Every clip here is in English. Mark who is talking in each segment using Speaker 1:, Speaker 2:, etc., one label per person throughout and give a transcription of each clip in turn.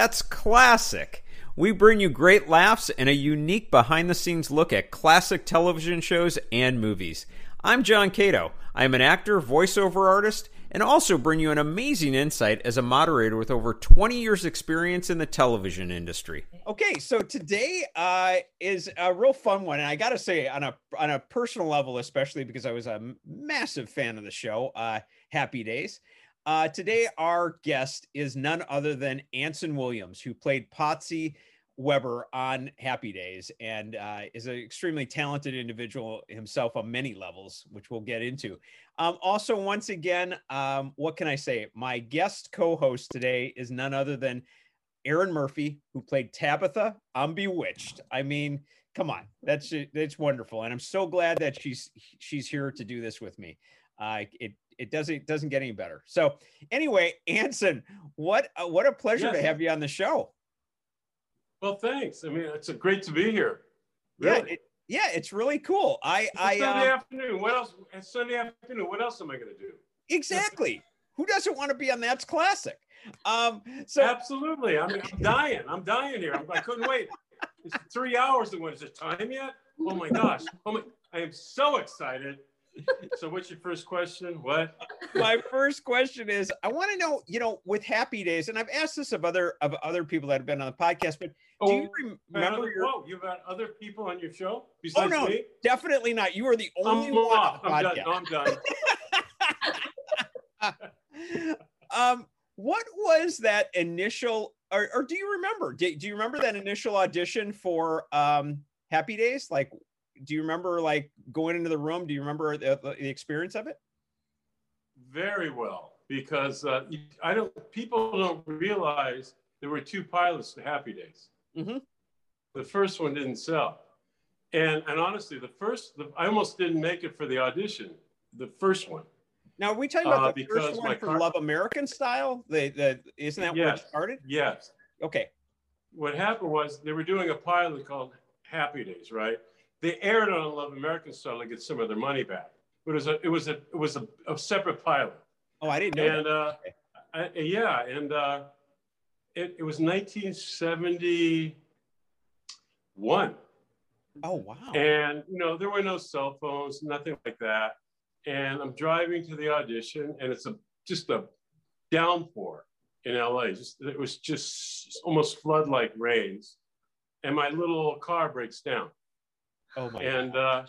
Speaker 1: That's classic. We bring you great laughs and a unique behind the scenes look at classic television shows and movies. I'm John Cato. I'm an actor, voiceover artist, and also bring you an amazing insight as a moderator with over 20 years experience in the television industry. Okay, so today uh, is a real fun one, and I got to say, on a on a personal level, especially because I was a massive fan of the show, uh, Happy Days. Uh, today, our guest is none other than Anson Williams, who played Potsie Weber on Happy Days and uh, is an extremely talented individual himself on many levels, which we'll get into. Um, also, once again, um, what can I say? My guest co host today is none other than Erin Murphy, who played Tabitha on Bewitched. I mean, come on, that's that's wonderful, and I'm so glad that she's she's here to do this with me. Uh, it it doesn't doesn't get any better. So anyway, Anson, what uh, what a pleasure yes. to have you on the show.
Speaker 2: Well, thanks. I mean, it's a great to be here.
Speaker 1: Really. Yeah, it, yeah, it's really cool. I,
Speaker 2: it's
Speaker 1: I
Speaker 2: Sunday uh, afternoon. What else? It's Sunday afternoon. What else am I going to do?
Speaker 1: Exactly. Who doesn't want to be on That's Classic? Um, so
Speaker 2: absolutely. I mean, I'm dying. I'm dying here. I'm, I couldn't wait. It's three hours. And when is it time yet? Oh my gosh. Oh my, I am so excited so what's your first question what
Speaker 1: my first question is i want to know you know with happy days and i've asked this of other of other people that have been on the podcast but oh, do you remember
Speaker 2: other,
Speaker 1: your...
Speaker 2: whoa, you've got other people on your show
Speaker 1: oh no me? definitely not you are the only
Speaker 2: I'm
Speaker 1: one
Speaker 2: off. on the podcast. I'm done,
Speaker 1: I'm done. um what was that initial or, or do you remember do, do you remember that initial audition for um happy days like do you remember like going into the room? Do you remember the, the experience of it?
Speaker 2: Very well, because uh, I don't. People don't realize there were two pilots to Happy Days. Mm-hmm. The first one didn't sell, and and honestly, the first the, I almost didn't make it for the audition. The first one.
Speaker 1: Now, are we talking about uh, the first one for car- Love American Style? The the isn't that yes. where it started?
Speaker 2: Yes.
Speaker 1: Okay.
Speaker 2: What happened was they were doing a pilot called Happy Days, right? They aired on Love American Style to get some of their money back. But it was a it was a it was a, a separate pilot.
Speaker 1: Oh, I didn't know.
Speaker 2: And uh, I, yeah, and uh, it, it was 1971.
Speaker 1: Oh wow!
Speaker 2: And you know there were no cell phones, nothing like that. And I'm driving to the audition, and it's a just a downpour in LA. Just it was just almost flood-like rains, and my little car breaks down.
Speaker 1: Oh my!
Speaker 2: And uh,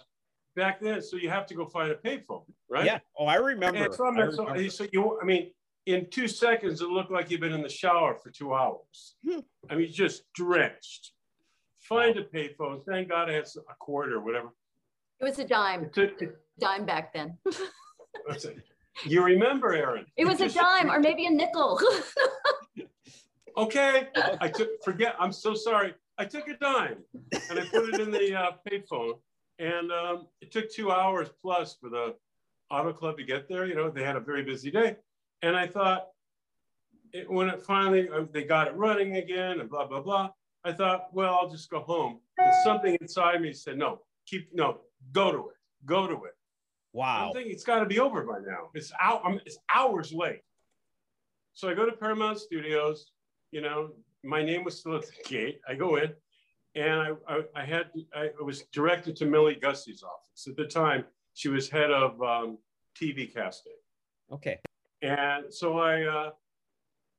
Speaker 2: back then, so you have to go find a payphone, right?
Speaker 1: Yeah. Oh, I remember.
Speaker 2: And so, I remember. So, so, you, I mean, in two seconds, it looked like you've been in the shower for two hours. Hmm. I mean, just drenched. Find a payphone. Thank God I had a quarter or whatever.
Speaker 3: It was a dime. It took, dime back then.
Speaker 2: you remember, Erin?
Speaker 3: It was a dime or maybe a nickel.
Speaker 2: okay. I took, forget, I'm so sorry. I took a dime and I put it in the uh, payphone. And um, it took two hours plus for the auto club to get there. You know, they had a very busy day. And I thought, it, when it finally, uh, they got it running again and blah, blah, blah. I thought, well, I'll just go home. And something inside me said, no, keep, no, go to it, go to it.
Speaker 1: Wow.
Speaker 2: I'm thinking it's got to be over by now. It's out. I'm, it's hours late. So I go to Paramount Studios. You know, my name was still at the gate. I go in, and I, I, I had I was directed to Millie Gusse's office at the time. She was head of um, TV casting.
Speaker 1: Okay.
Speaker 2: And so I, uh,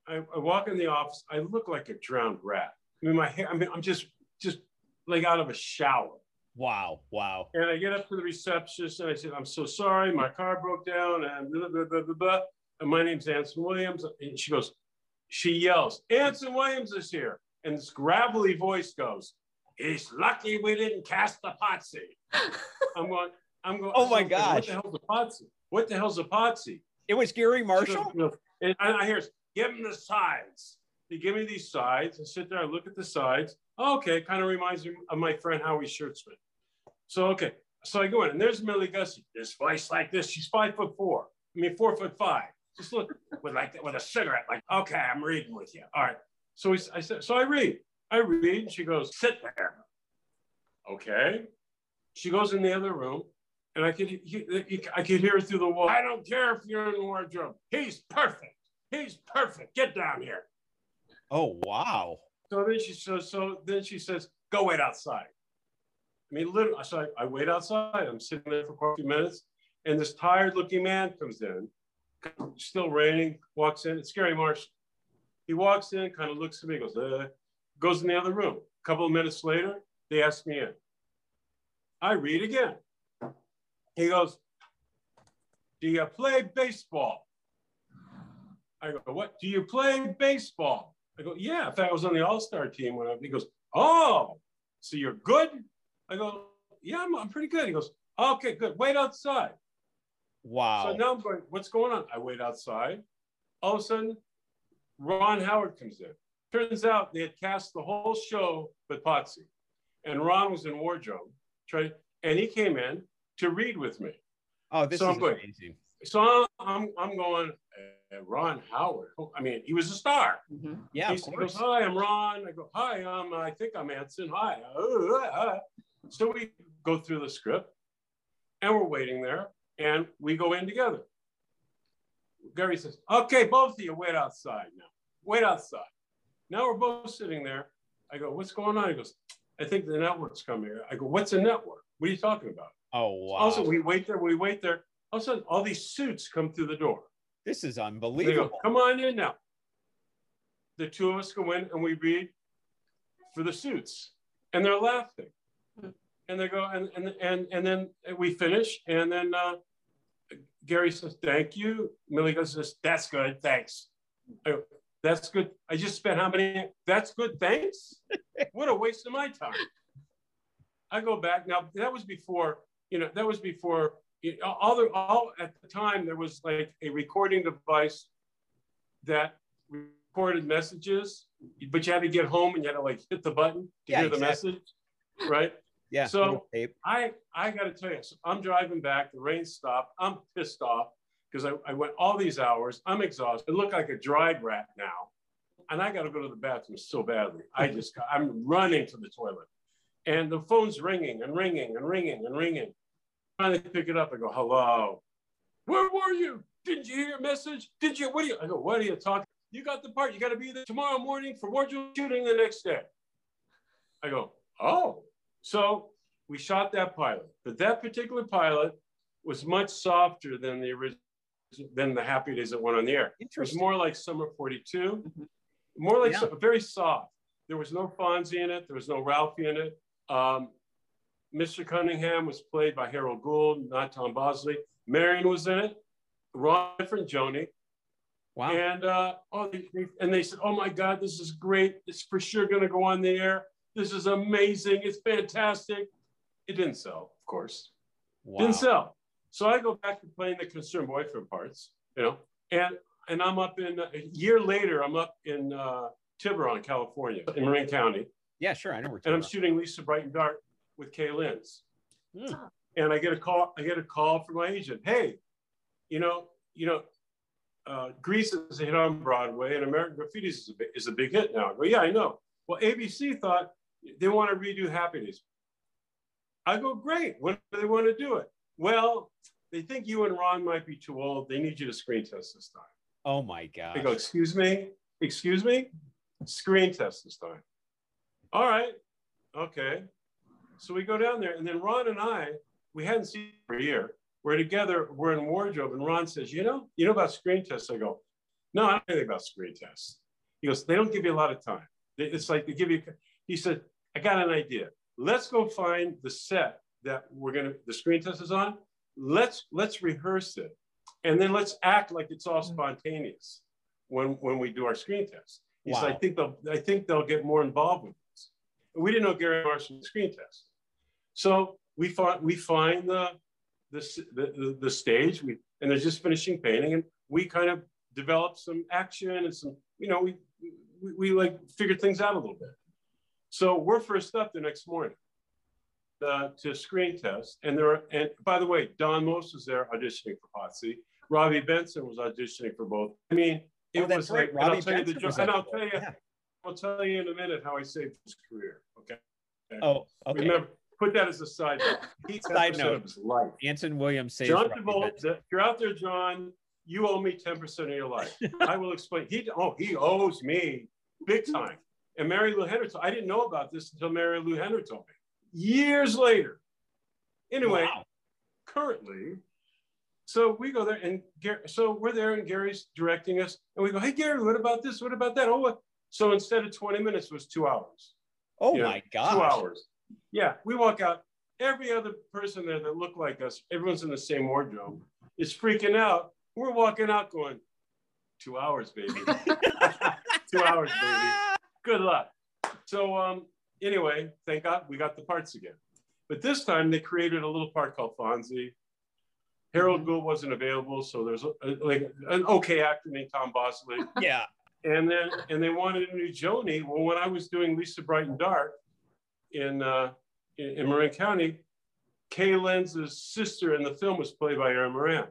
Speaker 2: I, I walk in the office. I look like a drowned rat. I mean, my hair. I mean, I'm just just like out of a shower.
Speaker 1: Wow, wow.
Speaker 2: And I get up to the receptionist and I said, I'm so sorry, my car broke down and blah, blah, blah, blah, blah. And my name's Anson Williams. And she goes, she yells, Anson Williams is here. And this gravelly voice goes, He's lucky we didn't cast the Potsie. I'm going, I'm going,
Speaker 1: oh my gosh.
Speaker 2: What the hell's a Potsie? What the hell's a Potsie?
Speaker 1: It was Gary Marshall.
Speaker 2: and I hear, give him the sides. They give me these sides and sit there, I look at the sides. Oh, okay, kind of reminds me of my friend Howie Schertzman. So, okay. So I go in and there's Millie Gusse, this voice like this. She's five foot four. I mean, four foot five just look with like with a cigarette, like, okay, I'm reading with you. All right. So we, I said, so I read. I read, and she goes, sit there. Okay. She goes in the other room, and I could I could hear her through the wall. I don't care if you're in the wardrobe. He's perfect. He's perfect. Get down here.
Speaker 1: Oh wow.
Speaker 2: So then she says, so then she says, go wait outside. I mean, literally, so I, I wait outside. I'm sitting there for quite a few minutes, and this tired looking man comes in, still raining, walks in. It's Gary Marsh. He walks in, kind of looks at me, goes, uh, goes in the other room. A couple of minutes later, they ask me in. I read again. He goes, Do you play baseball? I go, What? Do you play baseball? I go, Yeah. Fact, I was on the All Star team when I, he goes, Oh, so you're good? I go, Yeah, I'm, I'm pretty good. He goes, Okay, good. Wait outside.
Speaker 1: Wow.
Speaker 2: So now I'm going, What's going on? I wait outside. All of a sudden, Ron Howard comes in. Turns out they had cast the whole show with Potsie, and Ron was in wardrobe. Try, and he came in to read with me.
Speaker 1: Oh, this
Speaker 2: So
Speaker 1: is
Speaker 2: I'm going-
Speaker 1: amazing.
Speaker 2: So I'm I'm going. Uh, Ron Howard. I mean, he was a star.
Speaker 3: Mhm.
Speaker 1: Yeah,
Speaker 2: he
Speaker 1: of
Speaker 2: he
Speaker 1: course.
Speaker 2: goes, "Hi, I'm Ron." I go, "Hi, I'm. I think I'm Anson. Hi." Uh, uh, uh." So we go through the script, and we're waiting there, and we go in together. Gary says, "Okay, both of you wait outside now. Wait outside." Now we're both sitting there. I go, "What's going on?" He goes, "I think the network's coming." here." I go, "What's a network? What are you talking about?"
Speaker 1: Oh wow.
Speaker 2: Also, we wait there. We wait there. All of a sudden, all these suits come through the door.
Speaker 1: this is
Speaker 2: They go,
Speaker 1: unbelievable.
Speaker 2: come on in now. The two of us go in and we read for the suits, and they're laughing,
Speaker 3: Hmm.
Speaker 2: and they go and and and and then we finish, and then uh, Gary says, "Thank you." Millie goes, "That's good, thanks." Go, That's good. I just spent how many? That's good, thanks. what a waste of my time. I go back now. That was before you know. That was before you know, all the all at the time there was like a recording device that recorded messages, but you had to get home and you had to like hit the button to
Speaker 1: Yeah,
Speaker 2: hear the
Speaker 1: exactly.
Speaker 2: message, right?
Speaker 1: Yeah.
Speaker 2: So- I I got to tell you, so I'm driving back. The rain stopped. I'm pissed off because I, I went all these hours. I'm exhausted. I look like a dried rat now, and I got to go to the bathroom so badly. I just got, I'm running to the toilet, and the phone's ringing and ringing and ringing and ringing. Finally, pick it up. I go, "Hello, where were you? Didn't you hear your message? Did you? What are you?" I go, "What are you talking? You got the part. You got to be there tomorrow morning for wardrobe shooting the next day." I go, "Oh." So we shot that pilot, but that particular pilot was much softer than the original, than the Happy Days that went on the air. It was more like Summer 42,
Speaker 3: Mhm.
Speaker 2: more like
Speaker 1: Yeah.
Speaker 2: very soft. There was no Fonzie in it. There was no Ralphie in it. Um, Mr. Cunningham was played by Harold Gould, not Tom Bosley. Marion was in it. Ron different Joanie.
Speaker 1: Wow.
Speaker 2: And uh, oh, they- and they said, "Oh my God, this is great! It's for sure going to go on the air. This is amazing! It's fantastic!" It didn't sell, of course.
Speaker 1: wow.
Speaker 2: Didn't sell. So I go back to playing the concerned boyfriend parts, you know, and and I'm up in a year later. I'm up in uh, Tiburon, California, in Marin County,
Speaker 1: Yeah, sure. I know
Speaker 2: and I'm shooting Lisa Bright and Dark with Kay Lenz.
Speaker 1: Hmm.
Speaker 2: And I get a call. I get a call from my agent. Hey, you know, you know, uh, Grease is a hit on Broadway, and American Graffiti is a big, is a big hit now. I go, yeah, I know. Well, ABC thought they want to redo happiness. I go, great. When do they want to do it? Well, they think you and Ron might be too old. They need you to screen test this time.
Speaker 1: Oh my god.
Speaker 2: I go, excuse me, excuse me, screen test this time. All right, okay. So we go down there, and then Ron and I, we hadn't seen for a year. We're together, we're in wardrobe, and Ron says, you know, you know about screen tests? I go, no, I don't know anything about screen tests. He goes, they don't give you a lot of time. It's like they give you, he said, I got an idea. Let's go find the set that we're gonna, the screen test is on. Let's let's rehearse it. And then let's act like it's all mm. spontaneous when when we do our screen test. He said, I think they'll I think they'll get more involved with this. And we didn't know Gary Marshall was screen test. So we find we find the the, the, the, the stage we and they're just finishing painting and we kind of developed some action and some you know we we, we like figured things out a little bit. So we're first up the next morning uh, to screen test. And there are, and by the way, Don Most was there auditioning for Potsie. Robby Benson was auditioning for both. I mean, it
Speaker 1: Oh,
Speaker 2: was like, and I'll
Speaker 1: Robbie
Speaker 2: tell you the
Speaker 1: Benson
Speaker 2: and I'll tell you,
Speaker 1: Yeah.
Speaker 2: I'll tell you in a minute how I saved his career. Okay.
Speaker 1: Oh, okay.
Speaker 2: Remember, put that as a side note. He
Speaker 1: Side note.
Speaker 2: of his life.
Speaker 1: Anson Williams saves
Speaker 2: John
Speaker 1: Robbie
Speaker 2: you're out there, John, you owe me 10% of your life. I will explain. He oh, he owes me big time. And Marilu Henner, I didn't know about this until Marilu Henner told me years later. Anyway, wow. currently, so we go there and Gary, so we're there and Gary's directing us and we go, hey Gary, what about this? What about that? Oh, what? So instead of 20 minutes was two hours.
Speaker 1: Oh you my god.
Speaker 2: Two hours. Yeah. We walk out. Every other person there that looked like us, everyone's in the same wardrobe, is freaking out. We're walking out going, two hours, baby. two hours, baby. Good luck. So um, anyway, thank God we got the parts again. But this time they created a little part called Fonzie. Harold mm-hmm. Gould wasn't available, so there's a, a, like an okay actor named Tom Bosley.
Speaker 1: Yeah.
Speaker 2: And then and they wanted a new Joanie. Well, when I was doing Lisa Bright and Dark in uh, in, in Marin County, Kay Lenz's sister in the film was played by Erin Moran.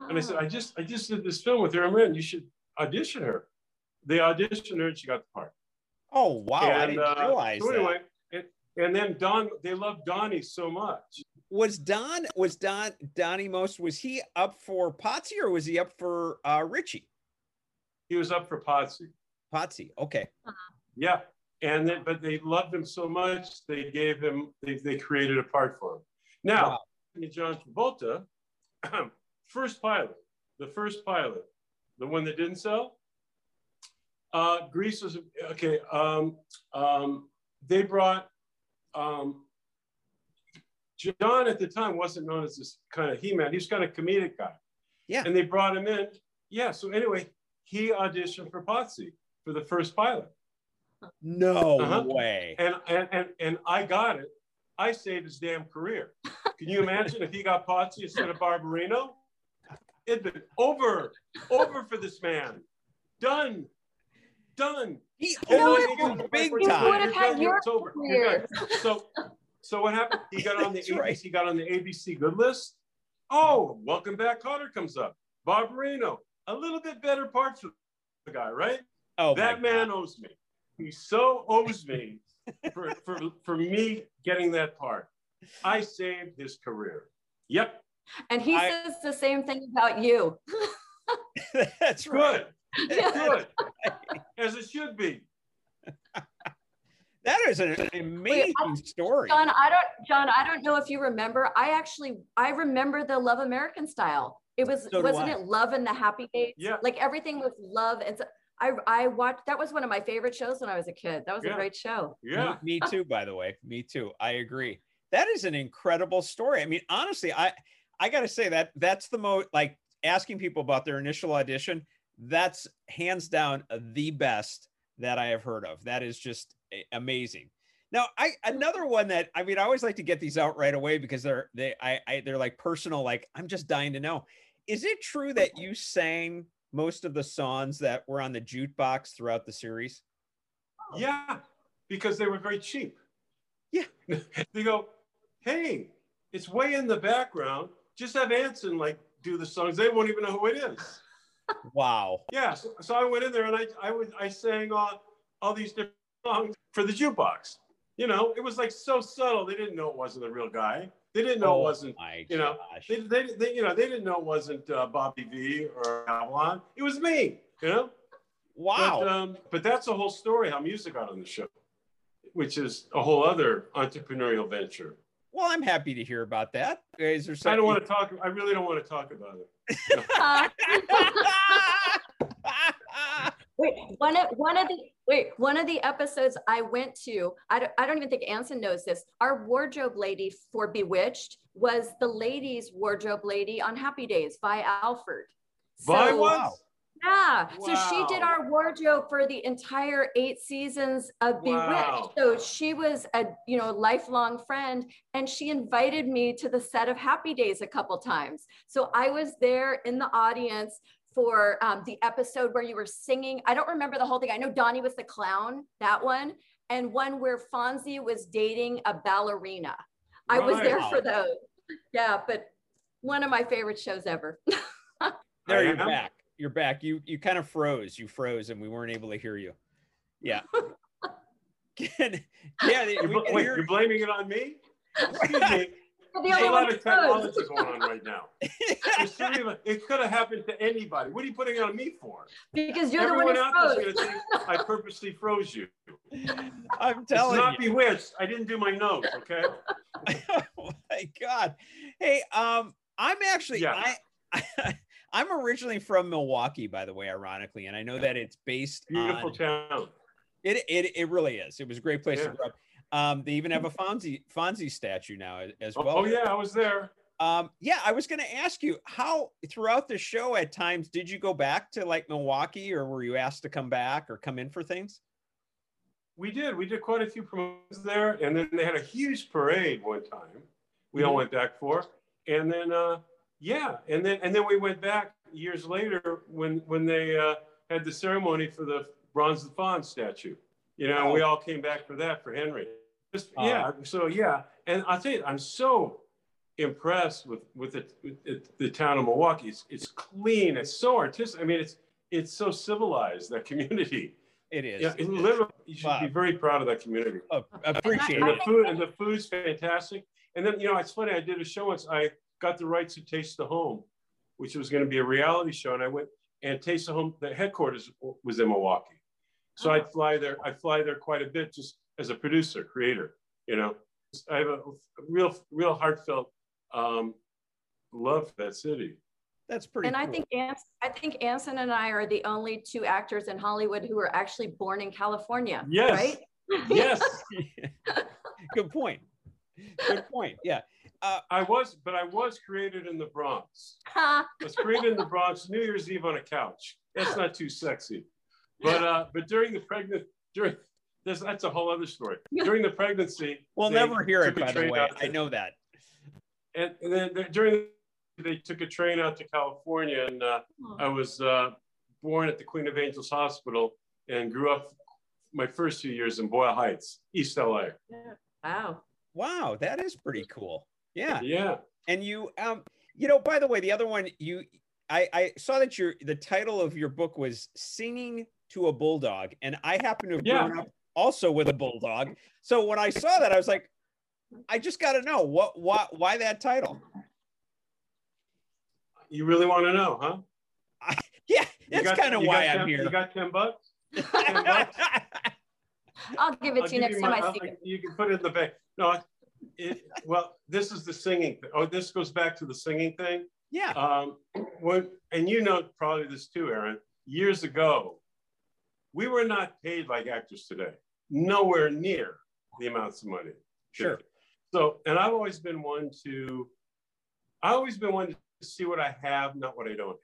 Speaker 2: And I said, I just I just did this film with Erin Moran. You should audition her. They auditioned her and she got the part.
Speaker 1: Oh wow! And, I didn't uh, realize so anyway,
Speaker 2: that. And, and then Don, they loved Donnie so much.
Speaker 1: Was Don was Don Donnie most was he up for Potsie or was he up for uh, Richie?
Speaker 2: He was up for Potsie.
Speaker 1: Potsie, okay.
Speaker 3: Uh-huh.
Speaker 2: Yeah, and then but they loved him so much they gave him they, they created a part for him. Now, wow. John Travolta, first pilot, the first pilot, the one that didn't sell, uh, Grease was okay. Um, um, they brought um, John at the time wasn't known as this kind of he-man. He was kind of comedic guy.
Speaker 1: Yeah.
Speaker 2: And they brought him in. Yeah. So anyway, he auditioned for Potsie for the first pilot.
Speaker 1: No uh-huh. way.
Speaker 2: And, and and and I got it. I saved his damn career. Can you imagine if he got Potsie instead of Barbarino? It'd been over, over for this man. Done done.
Speaker 1: He owed big time.
Speaker 3: He would have had your career.
Speaker 2: So, so what happened? He got on the ABC. Right. He got on the ABC good list. Oh, welcome back, Kotter comes up. Barbarino, a little bit better parts for the guy, right?
Speaker 1: Oh,
Speaker 2: that man owes me. He so owes me for, for, for me getting that part. I saved his career. Yep.
Speaker 3: And he I, says the same thing about you.
Speaker 1: That's right.
Speaker 2: Good. Good. As it should be.
Speaker 1: That is an amazing Wait, I, story.
Speaker 3: John, I don't John, I don't know if you remember. I actually I remember the Love American style. It was so wasn't it Love and the Happy Days?
Speaker 2: Yeah.
Speaker 3: Like everything was love and so I I watched that was one of my favorite shows when I was a kid. That was yeah. a great show.
Speaker 2: Yeah.
Speaker 1: Me, me too, by the way. Me too. I agree. That is an incredible story. I mean, honestly, I I gotta say that that's the most like asking people about their initial audition that's hands down the best that I have heard of. That is just amazing. Now, I another one that I mean, I always like to get these out right away because they're they I, I they're like personal. Like I'm just dying to know. Is it true that you sang most of the songs that were on the jukebox throughout the series?
Speaker 2: Yeah, because they were very cheap.
Speaker 1: Yeah,
Speaker 2: they go, hey, it's way in the background. Just have Anson like do the songs. They won't even know who it is.
Speaker 1: Wow.
Speaker 2: Yeah. So, so, I went in there and I I would I sang all, all these different songs for the jukebox. You know, it was like so subtle. They didn't know it wasn't the real guy. They didn't know oh, it wasn't, you know, they, they, they, you know, they didn't know it wasn't uh, Bobby Vee or Avalon. It was me, you know?
Speaker 1: Wow.
Speaker 2: But, um, but that's the whole story how music got on the show, which is a whole other entrepreneurial venture.
Speaker 1: Well, I'm happy to hear about that. Is there
Speaker 2: something? I don't want to talk. I really don't want to talk about it.
Speaker 3: wait, one of one of the wait one of the episodes I went to. I don't, I don't even think Anson knows this. Our wardrobe lady for Bewitched was the ladies' wardrobe lady on Happy Days by Alfred.
Speaker 2: So, Vi was.
Speaker 3: Yeah. Wow. So she did our wardrobe for the entire eight seasons of Bewitched. So she was a you know lifelong friend, and she invited me to the set of Happy Days a couple times. So I was there in the audience for um, the episode where you were singing. I don't remember the whole thing. I know Donnie was the clown, that one, and one where Fonzie was dating a ballerina. Right. I was there for those. Yeah, but one of my favorite shows ever.
Speaker 1: there you're back you're back. You you kind of froze. You froze, and we weren't able to hear you. Yeah. yeah.
Speaker 2: You're, wait, you're blaming it on me? Excuse me. There's a lot of technology going on right now. it could have happened to anybody. What are you putting it on me for?
Speaker 3: Because you're Everyone the one who froze.
Speaker 2: Think I purposely froze you.
Speaker 1: I'm telling
Speaker 2: it's not you. bewitched. I didn't do my nose. Okay.
Speaker 1: oh my God. Hey, um, I'm actually yeah. I, I I'm originally from Milwaukee, by the way, ironically, and I know that it's based
Speaker 2: beautiful
Speaker 1: on,
Speaker 2: town.
Speaker 1: It, it it really is. It was a great place yeah. to grow up. Um, they even have a Fonzie Fonzie statue now as well.
Speaker 2: Oh yeah, I was there.
Speaker 1: Um, yeah, I was going to ask you how throughout the show at times did you go back to like Milwaukee, or were you asked to come back or come in for things?
Speaker 2: We did. We did quite a few promotions there, and then they had a huge parade one time. We mm-hmm. all went back for, and then uh, yeah, and then and then we went back years later when when they uh, had the ceremony for the bronze the Fonz statue. You know, oh. we all came back for that for Henry. Just, uh, yeah. So yeah, and I'll tell you, I'm so impressed with with the, with the town of Milwaukee. It's, it's clean. It's so artistic. I mean, it's it's so civilized. That community.
Speaker 1: It is.
Speaker 2: Yeah, it literally, you should wow. be very proud of that community.
Speaker 1: Oh, appreciate
Speaker 2: and it. The food and the food's fantastic. And then you know, it's funny. I did a show once. I got the rights to Taste the Home, which was going to be a reality show, and I went and Taste the Home. The headquarters was in Milwaukee. So I'd fly there. I fly there quite a bit just as a producer, creator. You know, I have a real, real heartfelt um, love for that city.
Speaker 1: That's pretty.
Speaker 3: And
Speaker 1: cool.
Speaker 3: I think Ans- I think Anson and I are the only two actors in Hollywood who were actually born in California.
Speaker 2: Yes.
Speaker 3: Right.
Speaker 2: Yes.
Speaker 1: Good point. Good point. Yeah.
Speaker 2: Uh, I was, but I was created in the Bronx. I was created in the Bronx, New Year's Eve on a couch. That's not too sexy. But uh, but during the pregnant during this that's a whole other story. During the pregnancy,
Speaker 1: we'll never hear it. By the way, to, I know that.
Speaker 2: And, and then during they took a train out to California, and uh, I was uh, born at the Queen of Angels Hospital and grew up my first few years in Boyle Heights, East LA.
Speaker 3: Yeah. Wow.
Speaker 1: Wow, that is pretty cool. Yeah.
Speaker 2: Yeah.
Speaker 1: And you, um, you know, by the way, the other one you, I, I saw that your the title of your book was "Singing to a bulldog, and I happen to have yeah. grown up also with a bulldog. So when I saw that, I was like, I just got to know what, what, why that title.
Speaker 2: You really want to know, huh?
Speaker 1: I, yeah, that's kind of why I'm
Speaker 2: 10,
Speaker 1: here.
Speaker 2: You got ten bucks. 10 bucks?
Speaker 3: I'll give it I'll to you next time I see
Speaker 2: you. You can put it in the bank. No, it, well, this is the singing. Thing. Oh, this goes back to the singing thing.
Speaker 1: Yeah.
Speaker 2: Um, when and you know probably this too, Erin. Years ago, we were not paid like actors today, nowhere near the amounts of money.
Speaker 1: Sure.
Speaker 2: So, and I've always been one to, I've always been one to see what I have, not what I don't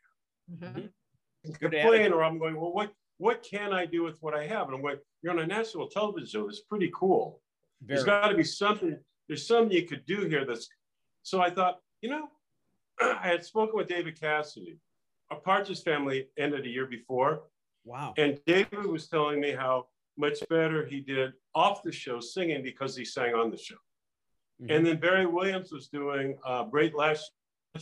Speaker 2: have. Mm-hmm. Good playing, or I'm going, well, what what can I do with what I have? And I'm like, you're on a national television show. That's pretty cool. Very. There's got to be something. There's something you could do here. That's so. I thought, you know, I had spoken with David Cassidy. Our Partridge family ended a year before,
Speaker 1: Wow.
Speaker 2: And David was telling me how much better he did off the show singing because he sang on the show. Mm-hmm. And then Barry Williams was doing uh, Great Last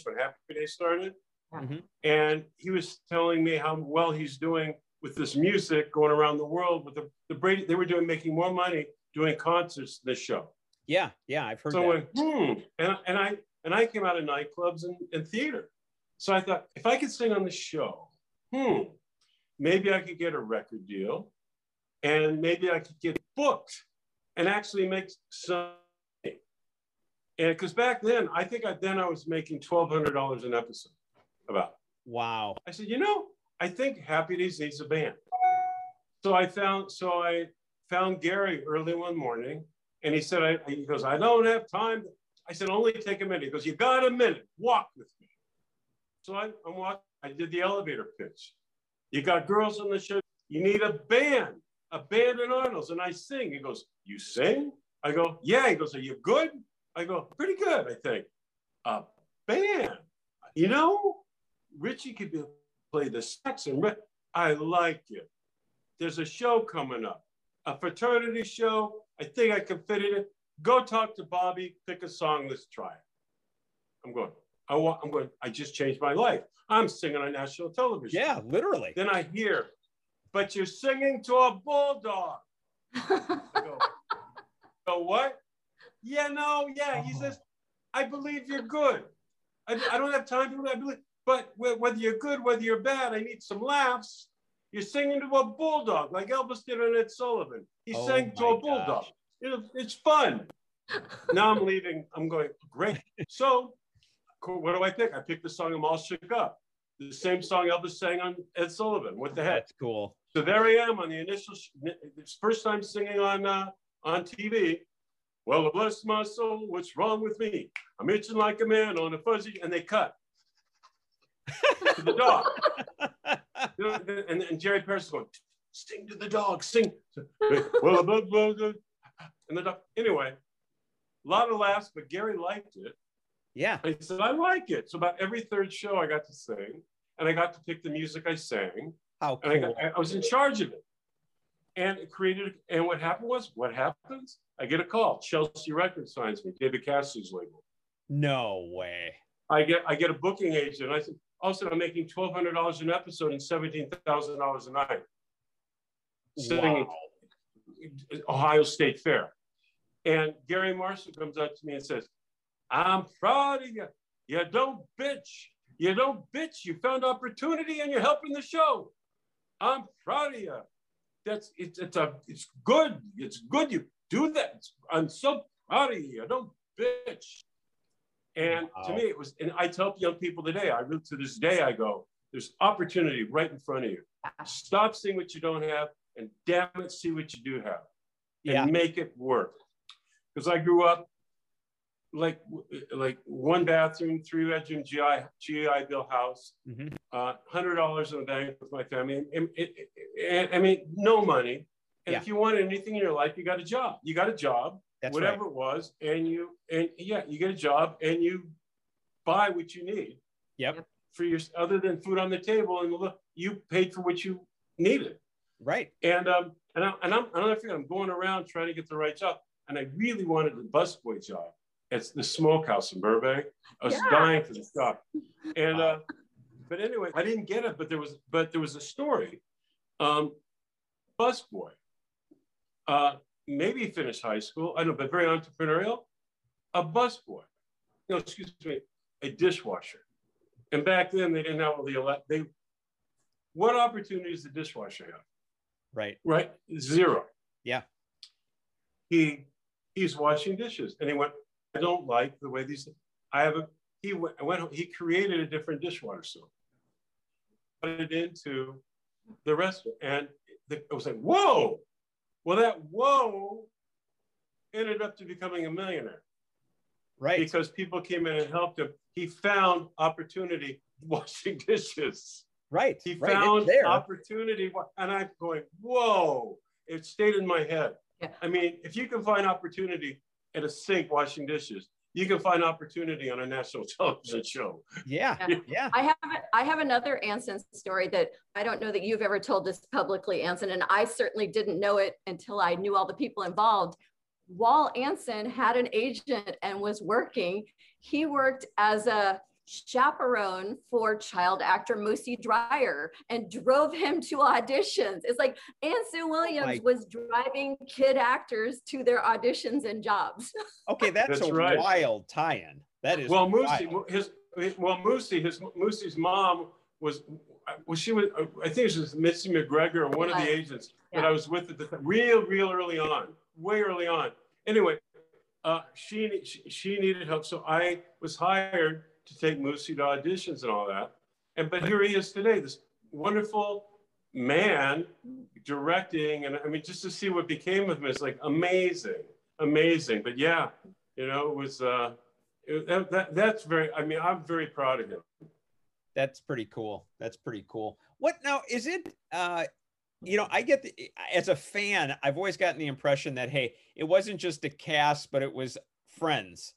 Speaker 2: when Happy Day started. Mm-hmm. And he was telling me how well he's doing with this music going around the world with the, the Brady. They were doing making more money doing concerts than this show.
Speaker 1: Yeah, yeah, I've heard
Speaker 2: so
Speaker 1: that.
Speaker 2: Went, hmm. and, and I and I came out of nightclubs and, and theater. So I thought if I could sing on the show, hmm, maybe I could get a record deal and maybe I could get booked and actually make some. And because back then, I think I, then I was making $1,200 an episode about.
Speaker 1: Wow.
Speaker 2: I said, you know, I think Happy Days needs a band. So I found, so I found Gary early one morning and he said, I, he goes, I don't have time. I said, only take a minute. He goes, you got a minute, walk with me. So I, I'm walking, I did the elevator pitch. You got girls on the show. You need a band, a band in Arnold's. And I sing. He goes, You sing? I go, Yeah. He goes, Are you good? I go, Pretty good, I think. A band. You know, Richie could be, play the sax and I like it. There's a show coming up, a fraternity show. I think I can fit it in. Go talk to Bobby, pick a song, let's try it. I'm going, I want, I'm going, I just changed my life. I'm singing on national television.
Speaker 1: Yeah, literally.
Speaker 2: Then I hear, but you're singing to a bulldog. I go, go what? Yeah, no, yeah. He says, oh. I believe you're good. I, I don't have time for that. I believe, but whether you're good, whether you're bad, I need some laughs. You're singing to a bulldog like Elvis did on Ed Sullivan. He oh sang to a bulldog. It, it's fun. now I'm leaving. I'm going, great. So what do I pick? I picked the song I'm all shook up. The same song Elvis sang on Ed Sullivan. What the heck?
Speaker 1: That's cool.
Speaker 2: So there I am on the initial, first time singing on uh, on TV. Well, bless my soul, what's wrong with me? I'm itching like a man on a fuzzy, and they cut to the dog. and, and Jerry Paris is going, sing to the dog, sing. well, blah, blah, blah. and the dog. Anyway, a lot of laughs, but Gary liked it.
Speaker 1: Yeah.
Speaker 2: I said, I like it. So about every third show, I got to sing, and I got to pick the music I sang.
Speaker 1: How cool.
Speaker 2: And I, got, I was in charge of it. And it created, and what happened was, what happens? I get a call. Chelsea Records signs me, David Cassidy's label.
Speaker 1: No way.
Speaker 2: I get I get a booking agent. I said, all of a sudden I'm making twelve hundred dollars an episode and seventeen thousand dollars a night. Singing wow. Ohio State Fair. And Gary Marshall comes up to me and says, I'm proud of you. You don't bitch. You don't bitch. You found opportunity and you're helping the show. I'm proud of you. That's it's it's a it's good. It's good you do that. I'm so proud of you. Don't bitch. And wow. to me, it was, and I tell young people today, I really to this day, I go, there's opportunity right in front of you. Stop seeing what you don't have and damn it, see what you do have and yeah. make it work. Because I grew up like like one bathroom, three bedroom GI GI Bill house, mm-hmm. uh, hundred dollars in the bank with my family. And, and, and, I mean, no money. And yeah. if you wanted anything in your life, you got a job. You got a job, That's whatever right. it was, and you and yeah, you get a job and you buy what you need.
Speaker 1: Yep.
Speaker 2: For your other than food on the table, and look, you paid for what you needed.
Speaker 1: Right.
Speaker 2: And um and I, and I'm I don't know if I'm going around trying to get the right job, and I really wanted the busboy job. It's the smokehouse in Burbank. I was yeah. dying for the job, and uh, but anyway, I didn't get it. But there was but there was a story. Um, busboy, uh, maybe finished high school. I know, but very entrepreneurial. A busboy, no, excuse me, a dishwasher. And back then they didn't have all the elect. They, what opportunities did dishwasher have?
Speaker 1: Right.
Speaker 2: Right. Zero.
Speaker 1: Yeah.
Speaker 2: He he's washing dishes, and he went. I don't like the way these. I have a. He went. I went he created a different dishwasher soap. Put it into the restaurant, and it was like, whoa. Well, that whoa ended up to becoming a millionaire.
Speaker 1: Right.
Speaker 2: Because people came in and helped him. He found opportunity washing dishes.
Speaker 1: Right.
Speaker 2: He
Speaker 1: right.
Speaker 2: found opportunity. And I'm going, whoa, it stayed in my head. Yeah. I mean, if you can find opportunity at a sink washing dishes, you can find opportunity on a national television show.
Speaker 1: Yeah, yeah.
Speaker 3: I have I have another Anson story that I don't know that you've ever told this publicly, Anson, and I certainly didn't know it until I knew all the people involved. While Anson had an agent and was working, he worked as a chaperone for child actor Moosie Drier and drove him to auditions. It's like Anson Williams oh was driving kid actors to their auditions and jobs.
Speaker 1: Okay, that's, that's a right. wild tie-in. That is
Speaker 2: well, Moosie, his well, Moosie, his Moosie's mom was well, she was I think it was Mitzi McGregor or one of the agents yeah. that I was with at the real, real early on, way early on. Anyway, uh, she, she she needed help, so I was hired to take Moosie to auditions and all that. And but here he is today, this wonderful man directing, and I mean, just to see what became of him is like amazing, amazing. But yeah, you know, it was uh, it, that, that that's very. I mean, I'm very proud of him.
Speaker 1: That's pretty cool. That's pretty cool. What now is it? Uh, you know, I get the, as a fan, I've always gotten the impression that hey, it wasn't just a cast, but it was friends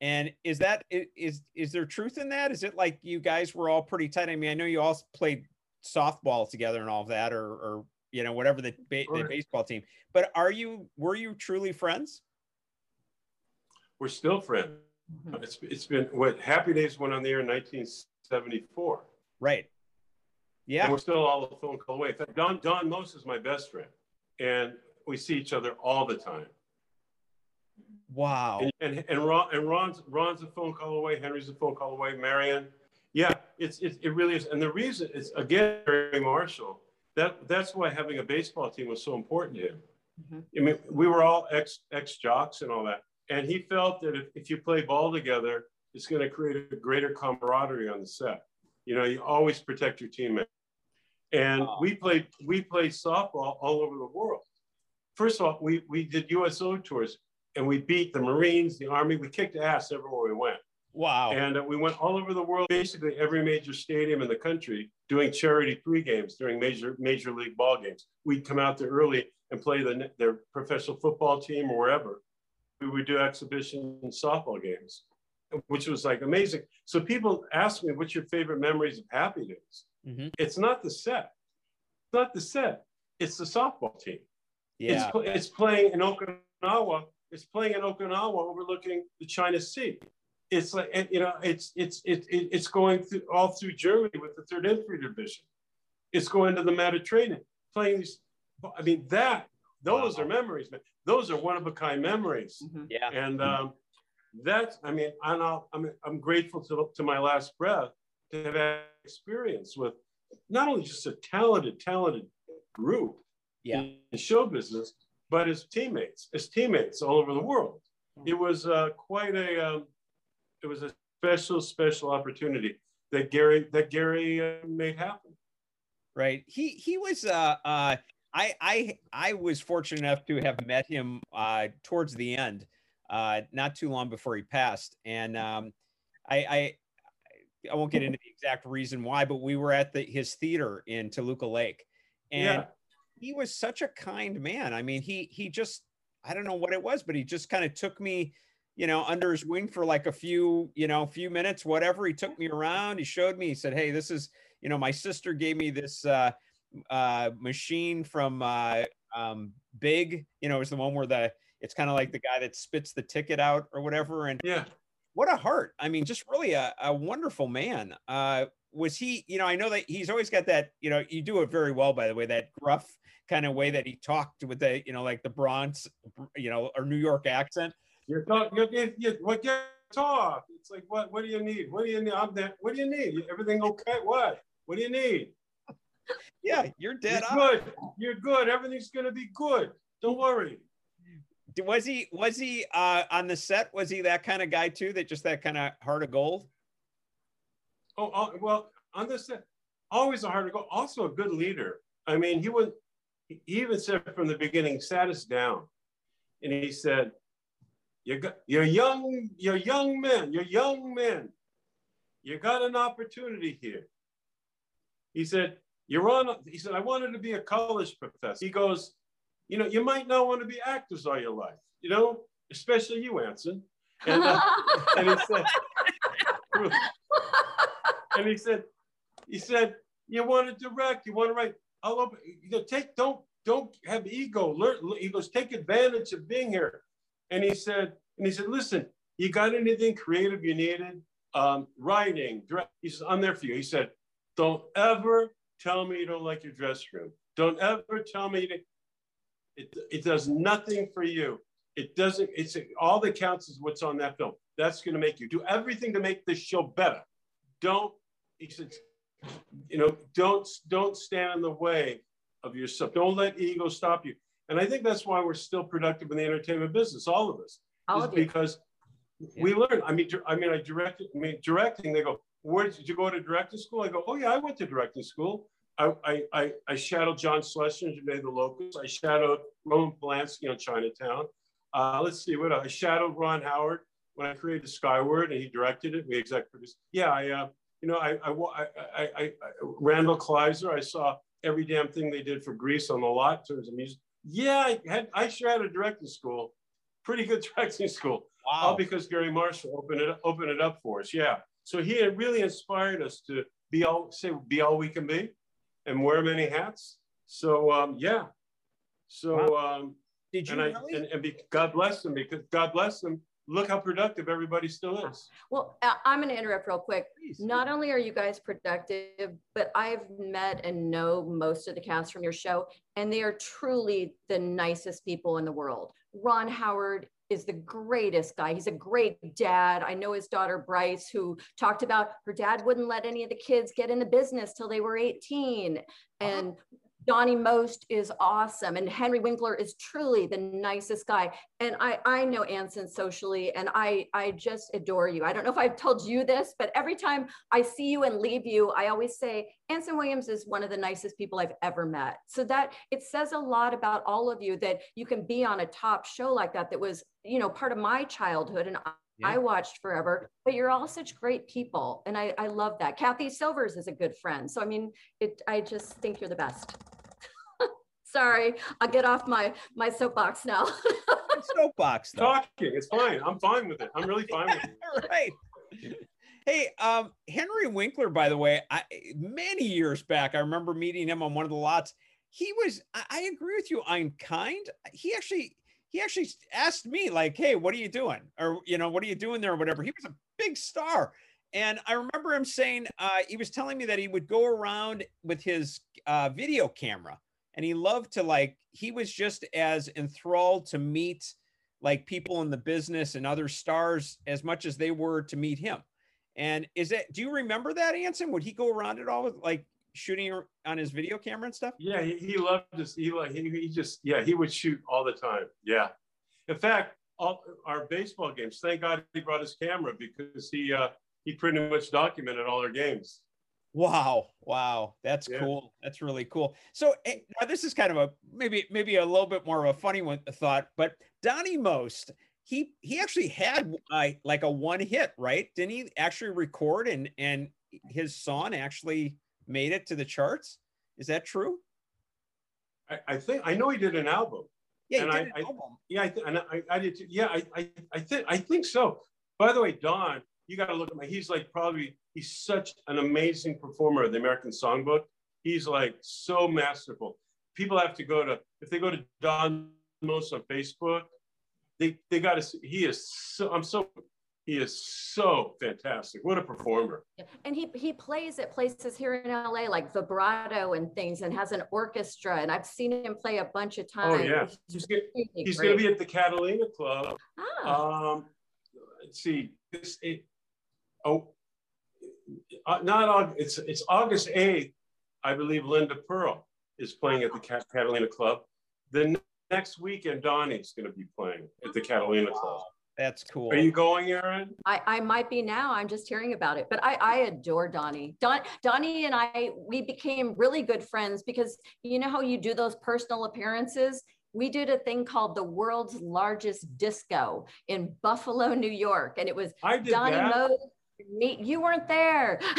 Speaker 1: and is that is is there truth in that? Is it like you guys were all pretty tight? I mean, I know you all played softball together and all of that, or or you know whatever the, ba- the baseball team. But are you were you truly friends?
Speaker 2: We're still friends. Mm-hmm. It's it's been what Happy Days went on the air in 1974.
Speaker 1: Right. Yeah.
Speaker 2: And we're still all a phone call away. Don Don Most is my best friend, and we see each other all the time.
Speaker 1: Wow.
Speaker 2: And and, and Ron and Ron's Ron's a phone call away. Henry's a phone call away. Marion. Yeah, it's it, it really is. And the reason is again Gary Marshall. That that's why having a baseball team was so important to him. Mm-hmm. I mean, we were all ex ex jocks and all that, and he felt that if, if you play ball together, it's going to create a greater camaraderie on the set. You know, you always protect your teammates. And wow. we played we played softball all over the world. First of all, we we did USO tours and we beat the Marines, the Army. We kicked ass everywhere we went.
Speaker 1: Wow.
Speaker 2: And uh, we went all over the world, basically every major stadium in the country, doing charity free games during major major league ball games. We'd come out there early and play the, their professional football team or wherever. We would do exhibition softball games, which was like amazing. So people ask me, what's your favorite memories of Happy Days? Mm-hmm. It's not the set. It's not the set. It's the softball team. Yeah. It's, it's playing in Okinawa. It's playing in Okinawa overlooking the China Sea. It's like, you know, it's, it's, it's, it's going through all through Germany with the third infantry division. It's going to the Mediterranean, playing these. I mean, that, those wow. are memories, man. Those are one of a kind memories.
Speaker 1: Mm-hmm. Yeah.
Speaker 2: And um, that's, I mean, I'm, I'm, I'm grateful to, to my last breath to have had experience with not only just a talented, talented group
Speaker 1: yeah.
Speaker 2: in show business, but as teammates, as teammates all over the world. It was uh, quite a, um, it was a special, special opportunity that Gary that Gary uh, made happen.
Speaker 1: Right. He he was. Uh, uh, I I I was fortunate enough to have met him uh, towards the end, uh, not too long before he passed, and um, I, I I won't get into the exact reason why, but we were at the, his theater in Toluca Lake, and yeah. He was such a kind man. I mean, he he just I don't know what it was, but he just kind of took me, you know, under his wing for like a few, you know, few minutes, whatever. He took me around. He showed me. He said, "Hey, this is, you know, my sister gave me this uh, uh, machine from uh, um, Big. You know, it's the one where the it's kind of like the guy that spits the ticket out or whatever. And
Speaker 2: yeah,
Speaker 1: what a heart. I mean, just really a, a wonderful man. Uh, was he, you know, I know that he's always got that, you know, you do it very well, by the way, that gruff kind of way that he talked with the, you know, like the Bronx, you know, or New York accent.
Speaker 2: You're talking, you're, you're, what you talk? It's like, what, what do you need? What do you need? I'm that, what do you need? Everything okay? What? What do you need?
Speaker 1: yeah, you're dead.
Speaker 2: You're good. You're good. Everything's going to be good. Don't worry
Speaker 1: was he was he uh, on the set? Was he that kind of guy too? That just that kind of heart of gold?
Speaker 2: Oh, oh, well, on the set, always a hard of gold. Also a good leader. I mean, he would. He even said from the beginning, sat us down, and he said, "You got, you're young, you're young men, you're young men. You got an opportunity here." He said, "You're on." He said, "I wanted to be a college professor." He goes, you know, you might not want to be actors all your life, you know, especially you, Anson. And, uh, and he said, and he said, he said, you want to direct, you want to write. I'll open, you know, take, don't, don't have ego. Learn. He goes, take advantage of being here. And he said, and he said, listen, you got anything creative you needed? Um, writing, direct. He says, I'm there for you. He said, don't ever tell me you don't like your dressing room. Don't ever tell me you it, it does nothing for you. It doesn't, it's all that counts is what's on that film. That's going to make you do everything to make this show better. Don't, he said, you know, don't, don't stand in the way of yourself. Don't let ego stop you. And I think that's why we're still productive in the entertainment business, all of us, all is because yeah. we learn. I mean, I mean, I directed, I mean, directing, they go, where did you go to directing school? I go, oh yeah, I went to directing school. I, I, I shadowed John Schlesinger, made The Locust. I shadowed Roman Polanski on Chinatown. Uh, let's see what I shadowed Ron Howard when I created Skyward, and he directed it. We exec produced. Yeah, I, uh, you know, I, I, I, I, Randall Kleiser. I saw every damn thing they did for Grease on the lot in terms of music. Yeah, I had, I shadowed directing school, pretty good directing school. Wow. All because Gary Marshall opened it, opened it up for us. Yeah. So he really inspired us to be all, say, be all we can be and wear many hats. So um, yeah. So wow. um,
Speaker 1: did you
Speaker 2: and,
Speaker 1: really?
Speaker 2: I, and, and be, God bless them because God bless them. Look how productive everybody still is.
Speaker 3: Well, uh, I'm going to interrupt real quick. Please. Not only are you guys productive, but I've met and know most of the cast from your show, and they are truly the nicest people in the world. Ron Howard is the greatest guy. He's a great dad. I know his daughter Bryce, who talked about her dad wouldn't let any of the kids get in the business till they were 18. Uh-huh. And Donnie Most is awesome. And Henry Winkler is truly the nicest guy. And I, I know Anson socially and I, I just adore you. I don't know if I've told you this, but every time I see you and leave you, I always say, Anson Williams is one of the nicest people I've ever met. So that it says a lot about all of you that you can be on a top show like that, that was, you know, part of my childhood. And yeah. I watched forever, but you're all such great people. And I, I love that. Kathy Silvers is a good friend. So, I mean, it, I just think you're the best. Sorry, I'll get off my my soapbox now.
Speaker 1: soapbox.
Speaker 2: Though. Talking, it's fine. I'm fine with it. I'm really fine with it.
Speaker 1: right. Hey, um, Henry Winkler, by the way, I, many years back, I remember meeting him on one of the lots. He was, I, I agree with you, I'm kind. He actually, he actually asked me, like, hey, what are you doing? Or, you know, what are you doing there or whatever. He was a big star. And I remember him saying, uh, he was telling me that he would go around with his uh, video camera and he loved to like he was just as enthralled to meet like people in the business and other stars as much as they were to meet him. And is that do you remember that anson? Would he go around at all with like shooting on his video camera and stuff?
Speaker 2: Yeah he, he loved this he like he, he just yeah he would shoot all the time. Yeah. In fact all our baseball games thank god he brought his camera because he uh he pretty much documented all our games
Speaker 1: Wow, wow, that's yeah. cool. That's really cool. So eh, now this is kind of a maybe maybe a little bit more of a funny one thought, but Donnie Most he he actually had uh, like a one hit, right? Didn't he actually record and and his song actually made it to the charts? Is that true?
Speaker 2: I, I think I know he did an album.
Speaker 1: Yeah,
Speaker 2: and
Speaker 1: I, an
Speaker 2: I, album. yeah, I th- and I, I did. Too. Yeah, I, I, I think I think so. By the way, Don, you got to look at my. He's like probably He's such an amazing performer of the American Songbook. He's like so masterful. People have to go to if they go to Don Most on Facebook, they they got to. He is so. I'm so. He is so fantastic. What a performer!
Speaker 3: And he he plays at places here in LA like vibrato and things, and has an orchestra. And I've seen him play a bunch of times.
Speaker 2: Oh yeah, he's, he's going to be at the Catalina Club. Ah. Um, let's see. This, it, oh, uh, not August, it's it's August 8th, I believe Linda Purl is playing at the Catalina Club. The next weekend, Donnie's going to be playing at the Catalina wow. Club.
Speaker 1: That's cool.
Speaker 2: Are you going, Erin?
Speaker 3: I, I might be now. I'm just hearing about it. But I, I adore Donnie. Don, Donnie and I, we became really good friends because you know how you do those personal appearances? We did a thing called the world's largest disco in Buffalo, New York. And it was
Speaker 2: I did Donnie that
Speaker 3: me you weren't there.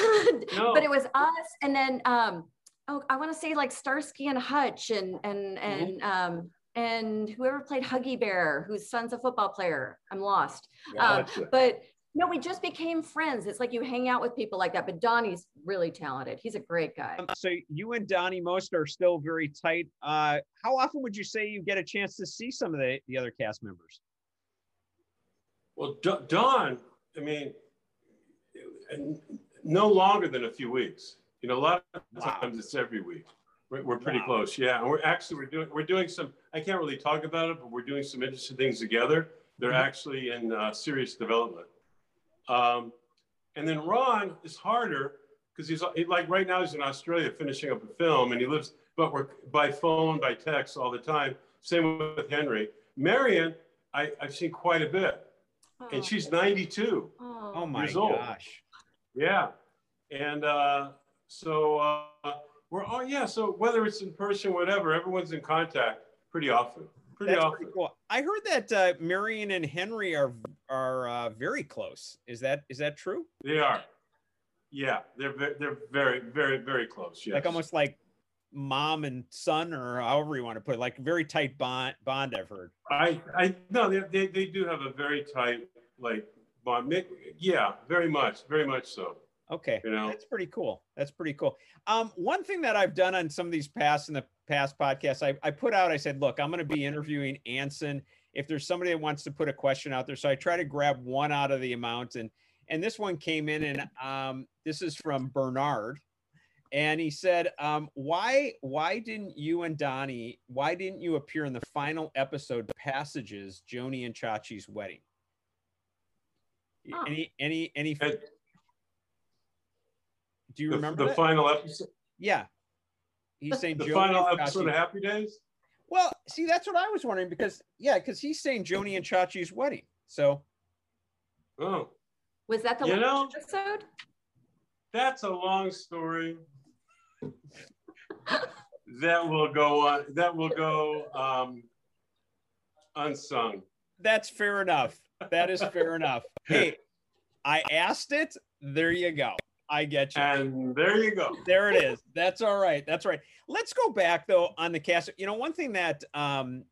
Speaker 3: No. but it was us and then um oh i want to say like starsky and hutch and and and mm-hmm. um and whoever played huggy bear whose son's a football player. I'm lost. Um, but no we just became friends. It's like you hang out with people like that but donnie's really talented. He's a great guy.
Speaker 1: Um, so you and donnie most are still very tight. Uh how often would you say you get a chance to see some of the the other cast members?
Speaker 2: Well don i mean no longer than a few weeks. You know, a lot of times wow. it's every week. We're, we're pretty wow. close, yeah. And we're actually we're doing we're doing some. I can't really talk about it, but we're doing some interesting things together. They're mm-hmm. actually in uh, serious development. Um, and then Ron is harder because he's he, like right now he's in Australia finishing up a film, and he lives but we're by phone, by text all the time. Same with Henry. Marion, I, I've seen quite a bit, oh. and she's 92
Speaker 1: oh, oh my gosh.
Speaker 2: Yeah. And uh, so uh, we're, all, yeah. So whether it's in person, whatever, everyone's in contact pretty often. Pretty That's often. Pretty
Speaker 1: cool. I heard that uh, Marion and Henry are are uh, very close. Is that is that true?
Speaker 2: They are. Yeah, they're they're very very very close. Yes.
Speaker 1: Like almost like mom and son, or however you want to put it, like very tight bond. Bond, I've heard.
Speaker 2: I I no, they they, they do have a very tight like bond. Yeah, very much, very much so.
Speaker 1: Okay, you know? that's pretty cool. That's pretty cool. Um, one thing that I've done on some of these past in the past podcasts, I, I put out, I said, look, I'm going to be interviewing Anson. If there's somebody that wants to put a question out there, so I try to grab one out of the amount, and and this one came in, and um, this is from Bernard, and he said, um, "Why why didn't you and Donnie? Why didn't you appear in the final episode passages Joanie and Chachi's wedding?"
Speaker 3: Huh.
Speaker 1: Any any any?
Speaker 2: And
Speaker 1: do you
Speaker 2: the,
Speaker 1: remember
Speaker 2: the
Speaker 1: that?
Speaker 2: final episode?
Speaker 1: Yeah, he's saying
Speaker 2: The
Speaker 1: Joanie
Speaker 2: final episode
Speaker 1: Chachi-
Speaker 2: of Happy Days?
Speaker 1: Well, see, that's what I was wondering because yeah, because he's saying Joanie and Chachi's wedding. So
Speaker 2: Oh,
Speaker 3: Was that the
Speaker 2: You
Speaker 3: last
Speaker 2: know-
Speaker 3: episode?
Speaker 2: that's a long story. that will go on. That will go um, unsung.
Speaker 1: that's fair enough. That is fair enough. Hey, I asked it. There you go. I get you.
Speaker 2: And there you go.
Speaker 1: there it is. That's all right. That's right. Let's go back though on the cast. You know, one thing that um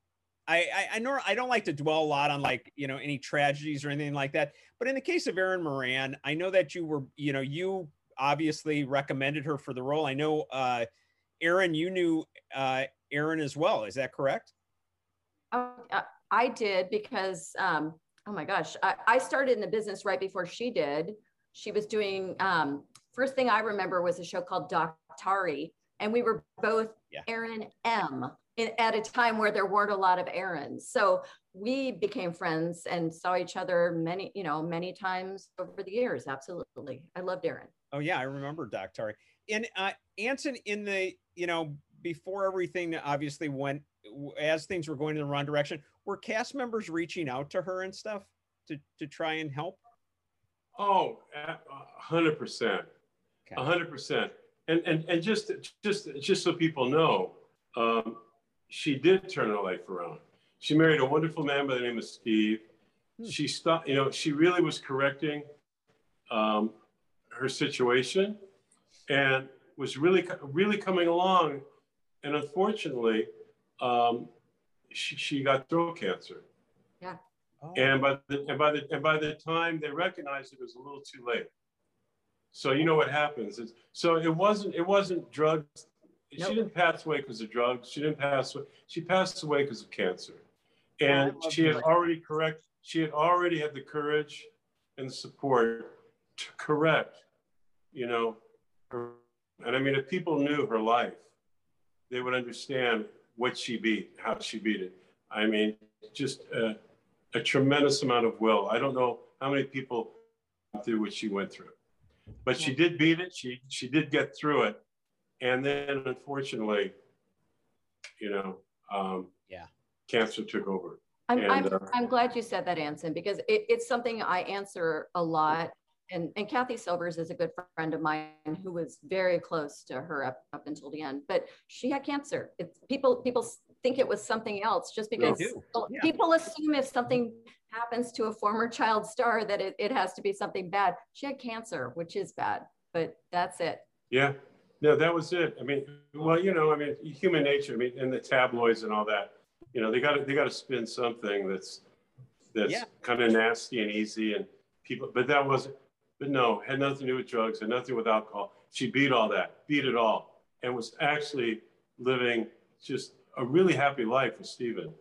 Speaker 1: I, I I know I don't like to dwell a lot on like you know any tragedies or anything like that. But in the case of Erin Moran, I know that you were you know you obviously recommended her for the role. I know uh Erin, you knew uh Erin as well. Is that correct?
Speaker 3: Oh, uh, I did because, um, oh my gosh, I, I started in the business right before she did. She was doing, um, first thing I remember was a show called Daktari, and we were both
Speaker 1: Yeah.
Speaker 3: Erin M in, at a time where there weren't a lot of Erins. So we became friends and saw each other many, you know, many times over the years. Absolutely. I loved Erin.
Speaker 1: Oh yeah, I remember Daktari. And uh Anson in the, you know, before everything obviously went as things were going in the wrong direction, were cast members reaching out to her and stuff to to try and help?
Speaker 2: Oh, a hundred percent, a hundred percent. And and and just just just so people know, um, she did turn her life around. She married a wonderful man by the name of Steve.
Speaker 1: Hmm.
Speaker 2: She stopped. You know, she really was correcting um, her situation, and was really really coming along. And unfortunately, um, she, she got throat cancer.
Speaker 1: Oh,
Speaker 2: And by the and by the and by the time they recognized it, it was a little too late. So you know what happens is so it wasn't it wasn't drugs.
Speaker 3: Nope.
Speaker 2: She didn't pass away because of drugs. She didn't pass away. She passed away because of cancer.
Speaker 1: Oh,
Speaker 2: And
Speaker 1: love
Speaker 2: she had
Speaker 1: that.
Speaker 2: already correct. She had already had the courage and the support to correct. You know, her, and I mean, if people knew her life, they would understand what she beat, how she beat it. I mean, just. Uh, a tremendous amount of will. I don't know how many people went through what she went through, but she did beat it. She she did get through it, and then unfortunately, you know, um,
Speaker 1: Yeah.
Speaker 2: cancer took over.
Speaker 3: I'm,
Speaker 2: And,
Speaker 3: I'm,
Speaker 2: uh,
Speaker 3: I'm glad you said that, Anson, because it, it's something I answer a lot. And, and Kathy Silvers is a good friend of mine who was very close to her up, up until the end, but she had cancer. It's people, people think it was something else just because people-
Speaker 1: yeah.
Speaker 3: people assume if something happens to a former child star that it, it has to be something bad. She had cancer, which is bad, but that's it.
Speaker 2: Yeah, no, that was it. I mean, well, you know, I mean, human nature. I mean, and the tabloids and all that. You know, they got to they got to spin something that's that's
Speaker 1: Yeah.
Speaker 2: kind of nasty and easy and people. But that wasn't. But no, had nothing to do with drugs. Had nothing with alcohol. She beat all that, beat it all, and was actually living just a really happy life with Stephen.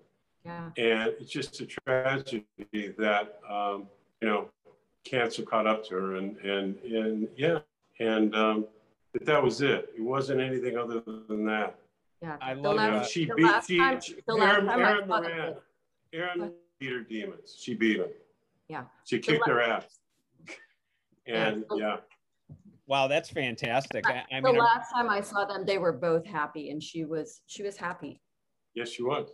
Speaker 3: Yeah.
Speaker 2: And it's just a tragedy that um, you know cancer caught up to her, and and and yeah, and um, but that was it. It wasn't anything other than that.
Speaker 3: Yeah.
Speaker 1: I
Speaker 3: The
Speaker 1: love
Speaker 3: last-
Speaker 2: You know,
Speaker 1: that.
Speaker 2: she
Speaker 3: the
Speaker 2: beat she,
Speaker 3: time-
Speaker 2: she-
Speaker 3: the last
Speaker 2: Erin,
Speaker 3: time I Erin
Speaker 2: Moran.
Speaker 3: Erin
Speaker 2: beat her demons. She beat them.
Speaker 3: Yeah.
Speaker 2: She kicked
Speaker 3: la-
Speaker 2: her ass. And
Speaker 3: Yeah.
Speaker 2: yeah,
Speaker 1: wow, that's fantastic. I, I
Speaker 3: The
Speaker 1: mean, I'm-
Speaker 3: last time I saw them, they were both happy and she was, she was happy.
Speaker 2: yes, she was.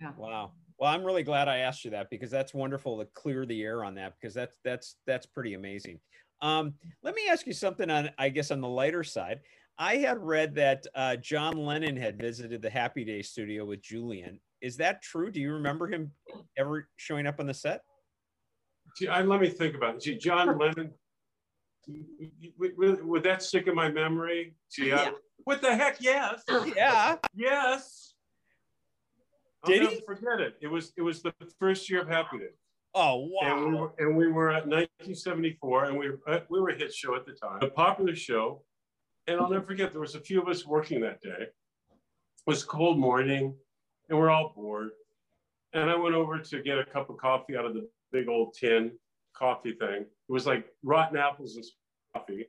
Speaker 2: Yeah.
Speaker 1: Wow. Well, I'm really glad I asked you that because that's wonderful to clear the air on that because that's that's that's pretty amazing. Um, let me ask you something on I guess on the lighter side. I had read that uh, John Lennon had visited the Happy Day studio with Julian. Is that true? Do you remember him ever showing up on the set?
Speaker 2: Gee, I, let me think about it. Gee, John Lennon. Would, would- would that stick in my memory? Gee, I-
Speaker 1: Yeah.
Speaker 2: what the heck? Yes,
Speaker 1: Yeah.
Speaker 2: yes. I'll
Speaker 1: Did
Speaker 2: never
Speaker 1: he?
Speaker 2: forget it. It was it was the first year of Happy Day.
Speaker 1: Oh
Speaker 2: And we
Speaker 1: wow.
Speaker 2: were, and we were at 1974, and we were, uh, we were a hit show at the time, a popular show. And I'll never forget, there was a few of us working that day. It was a cold morning, and we're all bored. And I went over to get a cup of coffee out of the big old tin coffee thing. It was like rotten apples and coffee.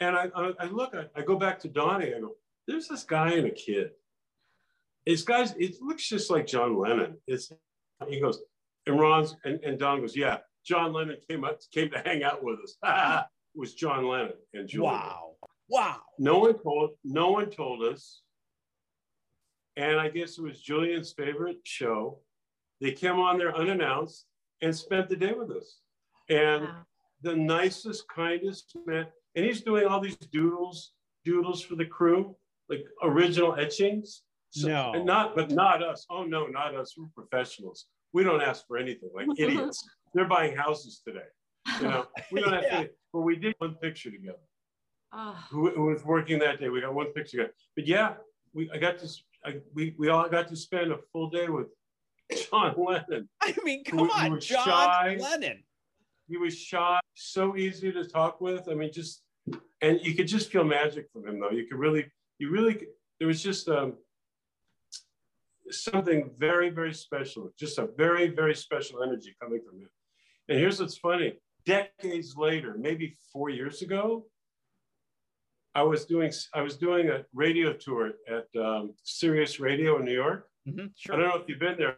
Speaker 2: And I, I, I look, I, I, go back to Donnie. I go, there's this guy and a kid. It's guys. It looks just like John Lennon. It's he goes, and Ron's and, and Don goes, yeah, John Lennon came up came to hang out with us. it was John Lennon and Julia.
Speaker 1: Wow, wow.
Speaker 2: No one told. No one told us. And I guess it was Julian's favorite show. They came on there unannounced and spent the day with us. And wow. the nicest, kindest man. And he's doing all these doodles, doodles for the crew, like original etchings.
Speaker 1: So, no.
Speaker 2: And not, but not us. Oh no, not us. We're professionals. We don't ask for anything like idiots. They're buying houses today. You know, we don't have yeah. to, but we did one picture together. Oh. Who, who, was working that day? We got one picture together. But yeah, we I got to I, we we all got to spend a full day with John Lennon.
Speaker 1: I mean, come on, John shy. Lennon.
Speaker 2: He was shy, so easy to talk with. I mean, just and you could just feel magic from him, though. You could really, you really, there was just um, something very, very special, just a very, very special energy coming from him. And here's what's funny: decades later, maybe four years ago, I was doing I was doing a radio tour at um, Sirius Radio in New York. Mm-hmm, sure. I don't know if you've been there,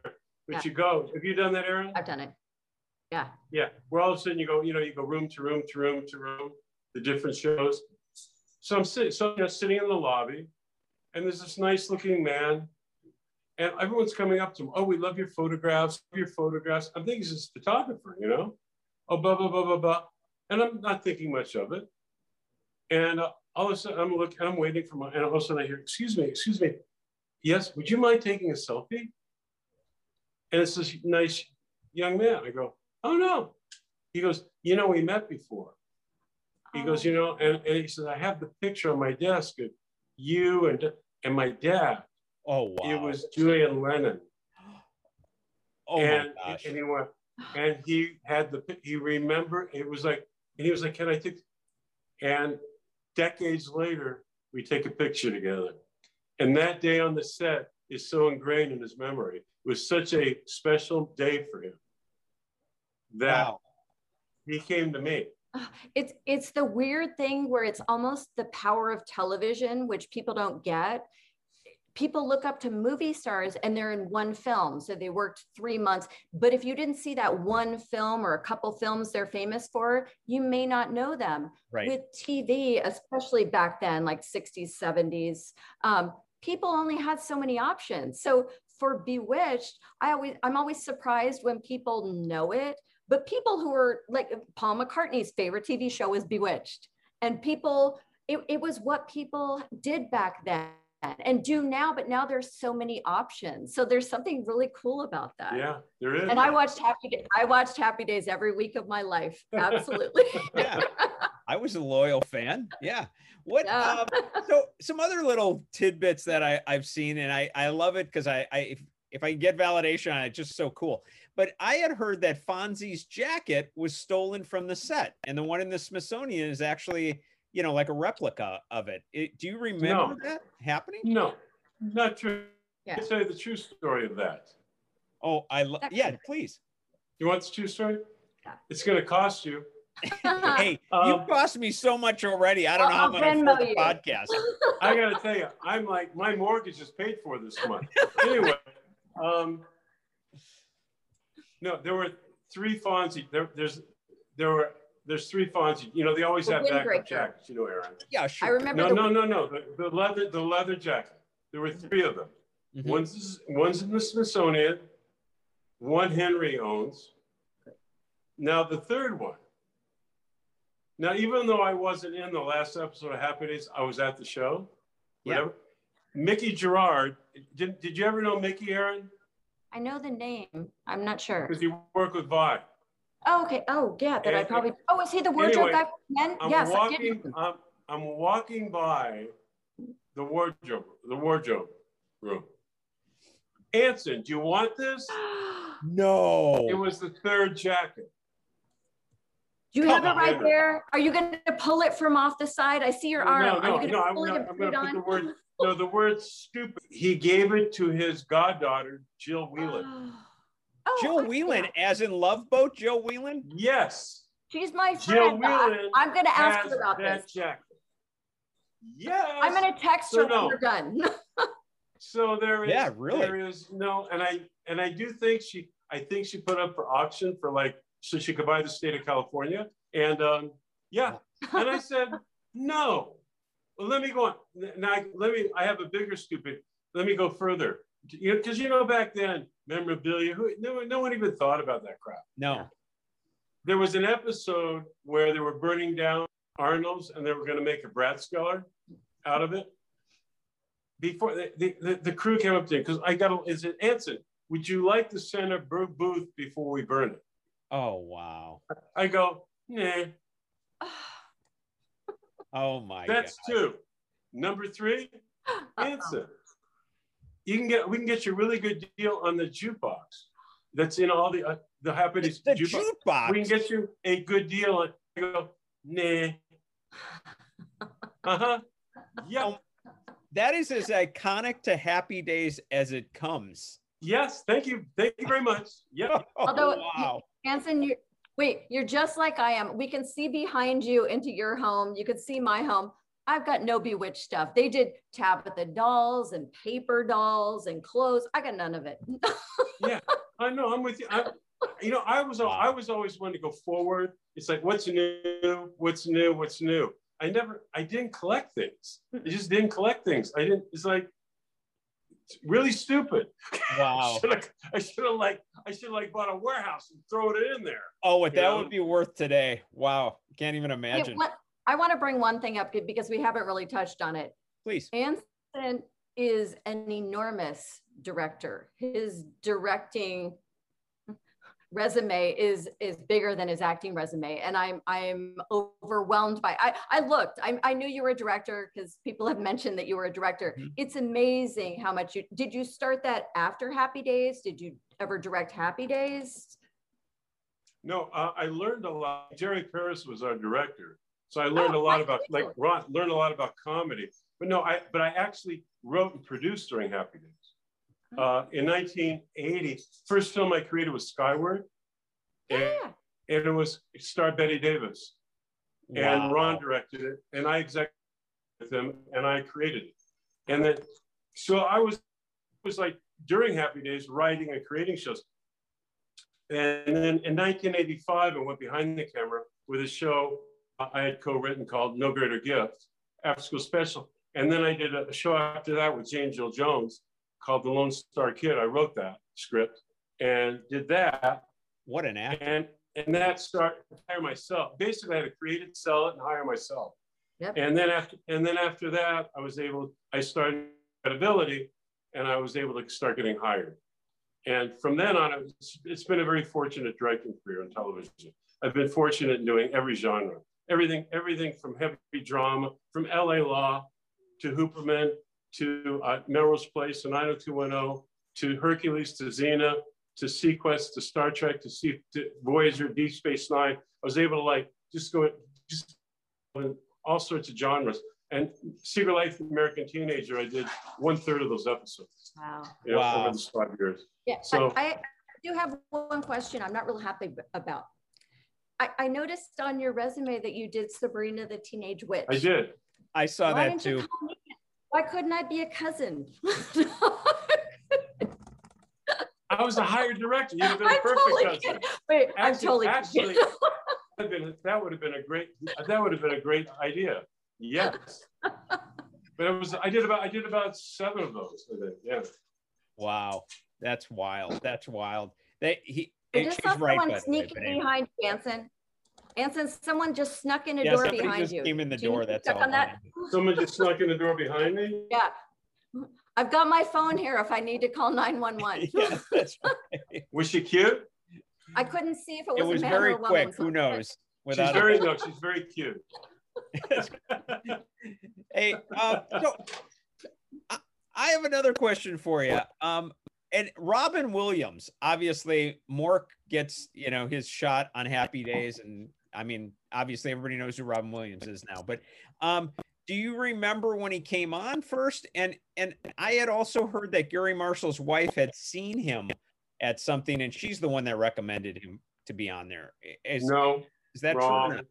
Speaker 2: but yeah. you go. Have you done that, Erin?
Speaker 3: I've done it. Yeah.
Speaker 2: Yeah. Where all of a sudden you go, you know, you go room to room to room to room, the different shows. So I'm sitting, so you know, sitting in the lobby, and there's this nice looking man, and everyone's coming up to him. Oh, we love your photographs, your photographs. I'm thinking he's a photographer, you know. Oh, blah blah blah blah blah, and I'm not thinking much of it. And uh, all of a sudden, I'm looking, I'm waiting for my, and all of a sudden I hear, "Excuse me, excuse me, yes, would you mind taking a selfie?" And it's this nice young man. I go, oh no. He goes, you know, we met before. He oh. goes, you know, and, and he says, I have the picture on my desk of you and and my dad.
Speaker 1: Oh wow.
Speaker 2: It was Julian Lennon.
Speaker 1: Oh
Speaker 2: and,
Speaker 1: my gosh.
Speaker 2: And he went, and he had the he remembered it was like, and he was like, Can I take and decades later, we take a picture together. And that day on the set is so ingrained in his memory. It was such a special day for him that wow. he came to me.
Speaker 3: It's it's the weird thing where it's almost the power of television, which people don't get. People look up to movie stars and they're in one film. So they worked three months. But if you didn't see that one film or a couple films they're famous for, you may not know them.
Speaker 1: Right.
Speaker 3: With TV, especially back then, like 60s, 70s, um, people only had so many options. So for Bewitched, I always I'm always surprised when people know it but people who are like Paul McCartney's favorite TV show is Bewitched. And people, it, it was what people did back then and do now, but now there's so many options. So there's something really cool about that.
Speaker 2: Yeah, there is.
Speaker 3: And I watched Happy Day, I watched Happy Days every week of my life. Absolutely.
Speaker 1: yeah. I was a loyal fan. Yeah. What yeah. Um, so some other little tidbits that I, I've seen and I, I love it because I, I if, if I get validation on it, it's just so cool. But I had heard that Fonzie's jacket was stolen from the set, and the one in the Smithsonian is actually, you know, like a replica of it. it do you remember no. that happening?
Speaker 2: No, not true. Yeah. I'll tell you the true story of that.
Speaker 1: Oh, I love. Yeah, please.
Speaker 2: You want the true story? Yeah. It's going to cost you.
Speaker 1: hey, um, you cost me so much already. I don't know how I'm going to afford the podcast.
Speaker 2: I got to tell you, I'm like my mortgage is paid for this month. anyway, um, no, there were three Fonzie. There, there's there were there's three Fonzie. You know, they always the have backup jackets. You know, Erin.
Speaker 1: Yeah, sure.
Speaker 3: I remember.
Speaker 2: No, the- no, no, no. The, the, leather the leather jacket. There were three of them. Mm-hmm. One's one's in the Smithsonian. One Henry owns. Now the third one. Now, even though I wasn't in the last episode of Happy Days, I was at the show.
Speaker 1: Yeah.
Speaker 2: Mickey Gerard. Did, did you ever know Mickey, Erin?
Speaker 3: I know the name. I'm not sure.
Speaker 2: Because you work with Vi.
Speaker 3: Oh, okay. Oh, yeah. That and, I probably. Oh, is he the wardrobe anyway, guy men?
Speaker 2: I'm
Speaker 3: yes,
Speaker 2: walking, I did. I'm, I'm walking by the wardrobe, the wardrobe room. Anson, do you want this?
Speaker 1: no.
Speaker 2: It was the third jacket.
Speaker 3: You Come have it right there. Are you going to pull it from off the side? I see your arm.
Speaker 2: No,
Speaker 3: no, Are you going to
Speaker 2: no,
Speaker 3: pull
Speaker 2: I'm
Speaker 3: it
Speaker 2: I'm going to put the word no, the word stupid. He gave it to his goddaughter, Jill Whelan.
Speaker 3: Oh,
Speaker 1: Jill Whelan, yeah. as in Love Boat, Jill Whelan?
Speaker 2: Yes.
Speaker 3: She's my friend. Jill Whelan I'm going to ask her about
Speaker 2: that
Speaker 3: this.
Speaker 2: Jacket. yes.
Speaker 3: I'm gonna text
Speaker 2: So
Speaker 3: her
Speaker 2: no.
Speaker 3: when we're done.
Speaker 2: So there is.
Speaker 1: Yeah, really.
Speaker 2: There is no, and I and I do think she. I think she put up for auction for like so she could buy the state of California. And um, yeah, and I said no. Well, let me go on. Now let me. I have a bigger stupid. Let me go further. You know, because you know back then memorabilia. Who no, one- no one even thought about that crap.
Speaker 1: No.
Speaker 2: There was an episode where they were burning down Arnold's and they were going to make a Bratskeller out of it. Before the, the, the, the crew came up to me because I got a, is it Anson? Would you like to send a booth before we burn it?
Speaker 1: Oh wow.
Speaker 2: I go, nah,
Speaker 1: Oh my
Speaker 2: that's
Speaker 1: god.
Speaker 2: two. Number three, answer. You can get we can get you a really good deal on the jukebox. That's in all the uh, the Happy
Speaker 1: The,
Speaker 2: Days jukebox.
Speaker 1: jukebox.
Speaker 2: we can get you a good deal on. I go, nah. Uh huh. Yeah.
Speaker 1: Oh, that is as iconic to Happy Days as it comes.
Speaker 2: Yes. Thank you. Thank you very much. Yeah.
Speaker 1: Oh,
Speaker 3: Although-
Speaker 1: wow.
Speaker 3: Anson, you wait, you're just like I am. We can see behind you into your home. You could see my home. I've got no bewitched stuff. They did Tabitha dolls and paper dolls and clothes. I got none of it.
Speaker 2: Yeah. I know. I'm with you. I, you know, I was I was always one to go forward. It's like, what's new? What's new? What's new? I never. I didn't collect things. I just didn't collect things. I didn't. It's like. It's really stupid.
Speaker 1: Wow.
Speaker 2: I should have like I should have like bought a warehouse and thrown it in there.
Speaker 1: Oh, what that
Speaker 2: Yeah.
Speaker 1: would be worth today. Wow. Can't even
Speaker 3: Hey,
Speaker 1: imagine.
Speaker 3: what- I want to bring one thing up because we haven't really touched on it.
Speaker 1: Please.
Speaker 3: Anson is an enormous director. His directing resume is is bigger than his acting resume and i'm i'm overwhelmed by i i looked i, I knew you were a director because people have mentioned that you were a director
Speaker 1: Mhm.
Speaker 3: it's amazing how much you did you start that after happy days did you ever direct happy days
Speaker 2: No, uh, I learned a lot. Jerry Paris was our director, so I learned
Speaker 3: Oh,
Speaker 2: a lot
Speaker 3: I
Speaker 2: about like Ron, learned a lot about comedy. But no, I but I actually wrote and produced during Happy Days. Uh, in 1980, first film I created was Skyward, and,
Speaker 3: yeah
Speaker 2: and it was it starred Bette Davis, and
Speaker 1: Wow.
Speaker 2: Ron directed it, and I executive with him, and I created it, and then so I was was like during Happy Days writing and creating shows. And then in 1985, I went behind the camera with a show I had co-written called No Greater Gift, After School Special. And then I did a show after that with James Earl Jones called The Lone Star Kid. I wrote that script and did that.
Speaker 1: What an act.
Speaker 2: And and that started to hire myself. Basically, I had to create it, sell it, and hire myself.
Speaker 3: Yep.
Speaker 2: And then after and then after that, I was able, I started credibility and I was able to start getting hired. And from then on, it's, it's been a very fortunate directing career on television. I've been fortunate in doing every genre, everything, everything from heavy drama, from LA Law to Hooperman to uh, Melrose Place to 90210 to Hercules to Xena to seaQuest to Star Trek to, C- to Voyager, Deep Space Nine. I was able to like just go just in all sorts of genres. And Secret Life of American Teenager, I did one third of those episodes
Speaker 3: wow
Speaker 2: you know,
Speaker 1: Wow.
Speaker 2: over the five years.
Speaker 3: Yeah,
Speaker 2: So-
Speaker 3: I, I do have one question I'm not real happy about. I, I noticed on your resume that you did Sabrina the Teenage Witch.
Speaker 2: I did.
Speaker 1: I saw
Speaker 3: Why
Speaker 1: that
Speaker 3: didn't you
Speaker 1: too.
Speaker 3: Call me? Why couldn't I be a cousin?
Speaker 2: I was a hired director. You'd have been a
Speaker 3: I'm
Speaker 2: perfect
Speaker 3: totally
Speaker 2: cousin.
Speaker 3: kidding. Wait, I'm
Speaker 2: Actually-
Speaker 3: totally
Speaker 2: actually-
Speaker 3: kidding.
Speaker 2: That'd been- that would have been a great. That would have been a great idea. Yes. But it was. I did about. I did about seven of those. I think. Yeah.
Speaker 1: Wow. That's wild. That's wild. They he
Speaker 3: I
Speaker 1: and
Speaker 3: just saw
Speaker 1: right, by
Speaker 3: someone
Speaker 1: way,
Speaker 3: sneaking behind you, Anson. since someone just snuck in a
Speaker 1: Yeah,
Speaker 3: door
Speaker 1: somebody
Speaker 3: behind
Speaker 1: just
Speaker 3: you.
Speaker 1: came in the door. That's all.
Speaker 3: on that?
Speaker 2: Someone just snuck in the door behind me.
Speaker 3: Yeah. I've got my phone here if I need to call 911.
Speaker 1: yeah, that's right.
Speaker 2: Was she cute?
Speaker 3: I couldn't see if it was,
Speaker 1: It was
Speaker 3: a man
Speaker 1: very
Speaker 3: or a woman.
Speaker 1: quick.
Speaker 3: so-
Speaker 1: Who knows?
Speaker 2: She's
Speaker 1: Without a-
Speaker 2: very no. She's very cute.
Speaker 1: hey, um, so I, I have another question for you. Um, and Robin Williams, obviously, Mork gets you know his shot on Happy Days, and I mean, obviously, everybody knows who Robin Williams is now. But um, do you remember when he came on first? And and I had also heard that Garry Marshall's wife had seen him at something, and she's the one that recommended him to be on there. Is
Speaker 2: no,
Speaker 1: is that true? or
Speaker 2: wrong.
Speaker 1: not?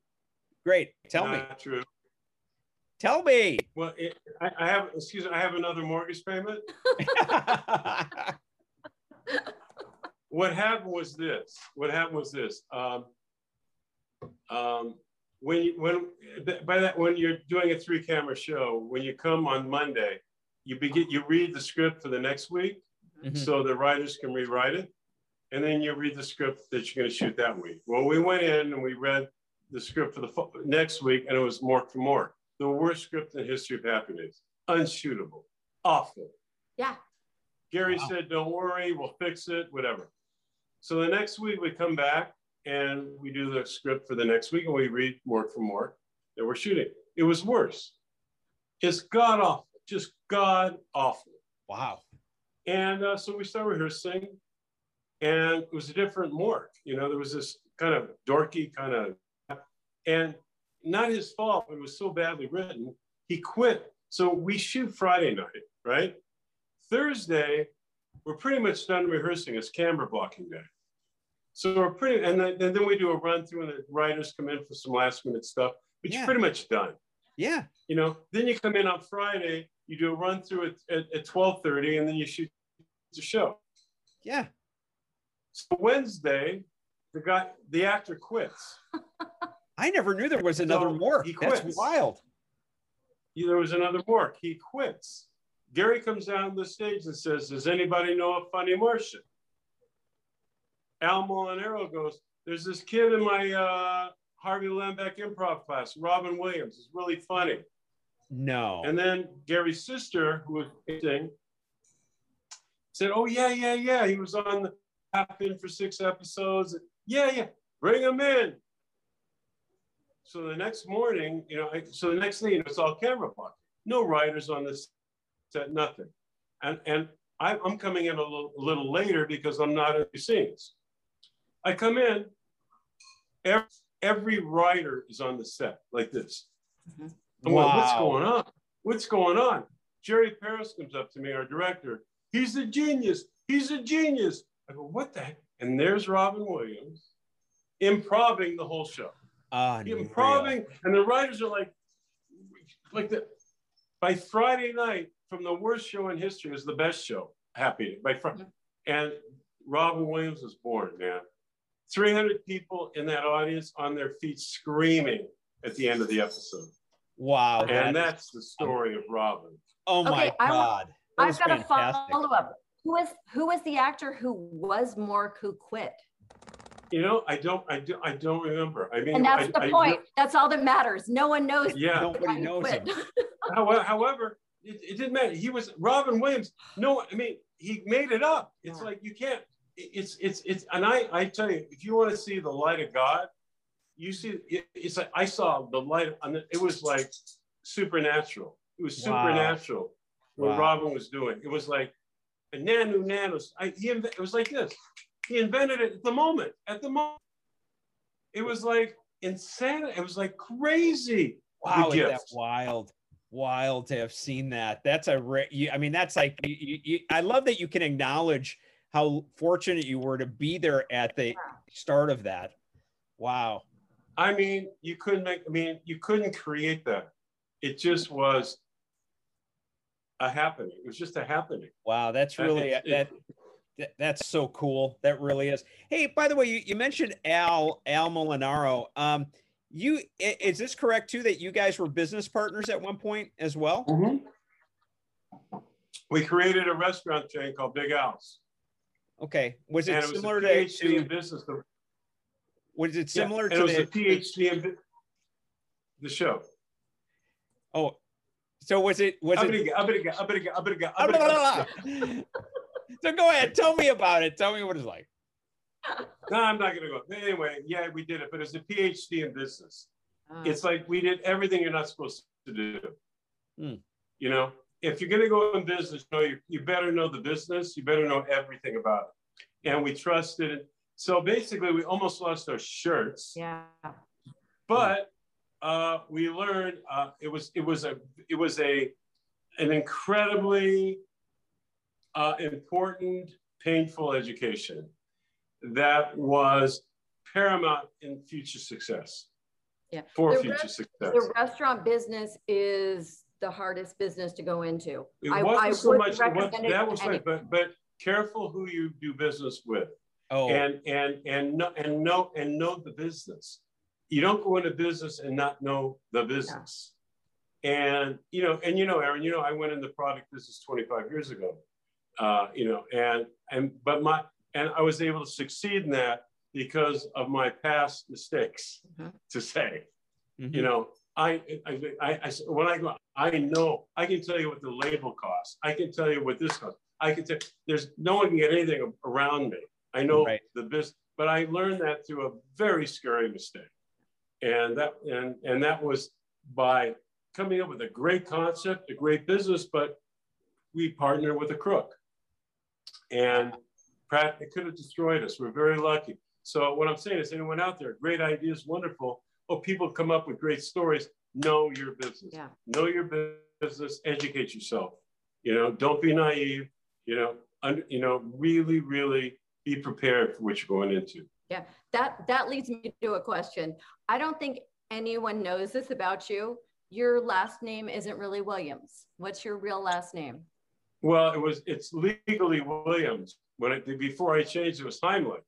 Speaker 1: Great. Tell me.
Speaker 2: True.
Speaker 1: Tell me.
Speaker 2: Well, it, I, I have, excuse me, I have another mortgage payment. what happened was this. What happened was this. Um, um, when you, when by that when you're doing a three camera show, when you come on Monday, you begin you read the script for the next week, mm-hmm. so the writers can rewrite it, and then you read the script that you're going to shoot that week. Well, we went in and we read the script for the next week, and it was Mork for Mork, the worst script in the history of Happy Days, unshootable, awful.
Speaker 3: Yeah.
Speaker 2: Gary wow. said, "Don't worry, we'll fix it, whatever." So the next week we come back and we do the script for the next week and we read Mork for Mork that we're shooting. It was worse. It's god awful, just god awful.
Speaker 1: Wow.
Speaker 2: And uh, so we start rehearsing, and it was a different Mork. You know, there was this kind of dorky kind of, and not his fault, but it was so badly written. He quit. So we shoot Friday night, right? Thursday, we're pretty much done rehearsing. It's camera blocking day. So we're pretty, and then, and then we do a run through, and the writers come in for some last minute stuff, but yeah. you're pretty much done.
Speaker 1: Yeah.
Speaker 2: You know, then you come in on Friday, you do a run through at, at, at 12:30, and then you shoot the show.
Speaker 1: Yeah.
Speaker 2: So Wednesday, the guy, the actor quits.
Speaker 1: I never knew there was another so Mork. He quits. That's wild.
Speaker 2: There was another Mork. He quits. Gary comes down the stage and says, "Does anybody know a funny Martian?" Al Molinaro goes, there's this kid in my uh, Harvey Lembeck improv class, Robin Williams. It's really funny.
Speaker 1: No.
Speaker 2: And then Gary's sister, who was acting, said, oh, yeah, yeah, yeah. He was on the in for six episodes. Yeah, yeah, bring him in. So the next morning, you know, so the next thing, you know, it's all camera block. No writers on this set, nothing. And, and I, am coming in a little, a little later because I'm not in the scenes. I come in, every, every writer is on the set like this. Mm-hmm. I'm wow. like, what's going on? What's going on? Jerry Paris comes up to me, our director. He's a genius. He's a genius. I go, what the heck? And there's Robin Williams improving the whole show.
Speaker 1: Uh,
Speaker 2: improving, and the writers are like, like the by Friday night, from the worst show in history is the best show. Happy by Friday, mm-hmm. and Robin Williams was born, man. 300 people in that audience on their feet screaming at the end of the episode.
Speaker 1: Wow.
Speaker 2: And that that's the story of Robin.
Speaker 1: Oh my okay, God.
Speaker 3: I, have got fantastic. a follow up. Who is who was the actor who was Mork who quit?
Speaker 2: You know, I don't, I do, I don't remember. I mean,
Speaker 3: and that's
Speaker 2: I,
Speaker 3: the I, point. I, that's all that matters. No one knows.
Speaker 2: Yeah,
Speaker 1: nobody knows him.
Speaker 2: However, it, it, didn't matter. He was Robin Williams. No, I mean, he made it up. It's yeah. like you can't it's it's it's and I I tell you, if you want to see the light of God, you see it, it's like I saw the light, and it was like supernatural. It was supernatural wow. what wow. Robin was doing. It was like a nano nanos. I he it was like this. He invented it at the moment. At the moment, it was like insane. It was like crazy.
Speaker 1: Wow, that wild wild to have seen that. That's a rare. I mean, that's like you, you, I love that you can acknowledge how fortunate you were to be there at the start of that. Wow.
Speaker 2: I mean, you couldn't make, I mean, you couldn't create that. It just was a happening. It was just a happening.
Speaker 1: Wow. That's really, it, that, that, that's so cool. That really is. Hey, by the way, you, you mentioned Al, Al Molinaro. Um, you, is this correct too, that you guys were business partners at one point as well?
Speaker 2: Mm-hmm. We created a restaurant chain called Big Al's.
Speaker 1: Okay. Was it,
Speaker 2: it
Speaker 1: similar
Speaker 2: was
Speaker 1: to,
Speaker 2: PhD in business?
Speaker 1: Was it similar
Speaker 2: yeah,
Speaker 1: to
Speaker 2: it was the, a PhD in the show?
Speaker 1: Oh, so was it was it? So go ahead, tell me about it. Tell me what it's like.
Speaker 2: No, I'm not gonna go. Anyway, yeah, we did it, but it's a PhD in business. Oh. It's like we did everything you're not supposed to do. Hmm. You know, if you're going to go in business, you, know, you, you better know the business. You better know everything about it. And we trusted it. So basically, we almost lost our shirts.
Speaker 3: Yeah.
Speaker 2: But uh, we learned uh, it was it was a it was a an incredibly uh, important, painful education that was paramount in future success.
Speaker 3: Yeah.
Speaker 2: For
Speaker 3: The
Speaker 2: future
Speaker 3: rest-
Speaker 2: success.
Speaker 3: The restaurant business is the hardest business to go into.
Speaker 2: It
Speaker 3: I-
Speaker 2: wasn't
Speaker 3: I
Speaker 2: so much, it was-
Speaker 3: recommend it
Speaker 2: that was
Speaker 3: any-
Speaker 2: right, but, but careful who you do business with.
Speaker 1: Oh,
Speaker 2: and and and know and know and know the business. You don't go into business and not know the business. And you know, and you know, Erin, you know, I went in the product business 25 years ago. Uh, you know, and and but my and I was able to succeed in that because of my past mistakes.
Speaker 3: Mhm.
Speaker 2: To say,
Speaker 1: mhm.
Speaker 2: you know, I, I, I, I, when I go, I know, I can tell you what the label costs. I can tell you what this costs. I can tell, there's no one can get anything around me. I know
Speaker 1: Right.
Speaker 2: the business, but I learned that through a very scary mistake. And that, and, and that was by coming up with a great concept, a great business, but we partnered with a crook. And Pratt, it could have destroyed us. We're very lucky. So what I'm saying is anyone out there, great ideas, wonderful. Oh, people come up with great stories. Know your business.
Speaker 3: Yeah.
Speaker 2: Know your business. Educate yourself. You know, don't be naive. You know, under, you know, really, really be prepared for what you're going into.
Speaker 3: Yeah, that that leads me to a question. I don't think anyone knows this about you. Your last name isn't really Williams. What's your real last name?
Speaker 2: Well, it was it's legally Williams. When it before I changed, it was Heimlich.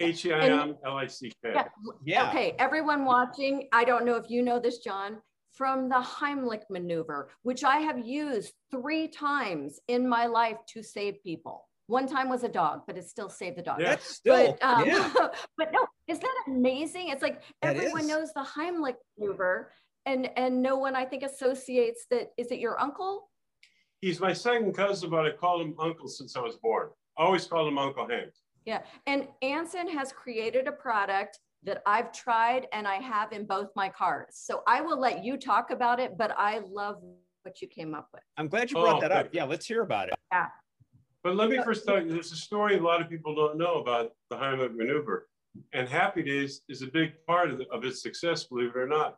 Speaker 2: H E I M L I C K.
Speaker 3: Yeah.
Speaker 1: yeah.
Speaker 3: Okay, everyone watching, I don't know if you know this, John, from the Heimlich maneuver, which I have used three times in my life to save people. One time was a dog, but it still saved the dog.
Speaker 2: Yeah.
Speaker 1: Still,
Speaker 3: But, um,
Speaker 1: yeah.
Speaker 3: but no, isn't that amazing? It's like
Speaker 1: That
Speaker 3: everyone
Speaker 1: is.
Speaker 3: knows the Heimlich maneuver, and and no one I think associates that. Is it your uncle?
Speaker 2: He's my second cousin, but I called him uncle since I was born. I always called him Uncle Hank.
Speaker 3: Yeah, and Anson has created a product that I've tried and I have in both my cars. So I will let you talk about it, but I love what you came up with.
Speaker 1: I'm glad you brought
Speaker 2: Oh,
Speaker 1: that up. Yeah, let's hear about it. Yeah.
Speaker 2: But let me first tell you, there's a story a lot of people don't know about the Heimlich maneuver. And Happy Days is a big part of, the, of its success, believe it or not.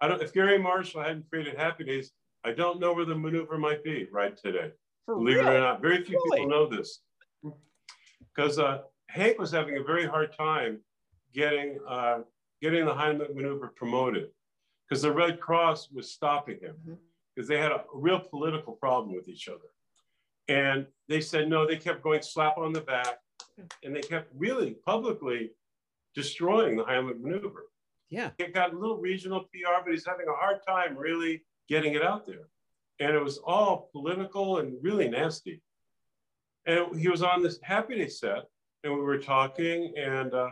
Speaker 2: I don't, if Garry Marshall hadn't created Happy Days, I don't know where the maneuver might be right today.
Speaker 1: For
Speaker 2: believe it or not. Very few
Speaker 1: Really?
Speaker 2: people know this. Because uh, Hank was having a very hard time getting, uh, getting the Heimlich maneuver promoted because the Red Cross was stopping him because they had a real political problem with each other. And they said no, they kept going slap on the back and they kept really publicly destroying the Heimlich maneuver.
Speaker 1: Yeah.
Speaker 2: It got a little regional PR, but he's having a hard time really getting it out there. And it was all political and really nasty. And he was on this happiness set, and we were talking, and uh,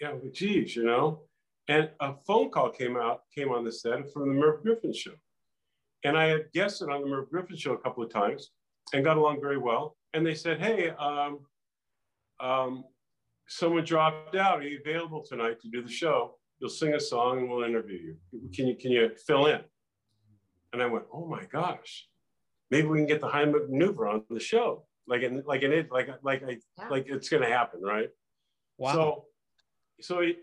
Speaker 2: yeah, geez, you know. And a phone call came out, came on the set from the Merv Griffin show. And I had guested on the Merv Griffin show a couple of times and got along very well. And they said, hey, um, um, someone dropped out. Are you available tonight to do the show? You'll sing a song and we'll interview you. Can you, can you fill in? And I went, oh my gosh, maybe we can get the Heimlich maneuver on the show. Like in, like in it, like, like I,
Speaker 3: Yeah.
Speaker 2: like it's going to happen. Right.
Speaker 1: Wow.
Speaker 2: So, so he,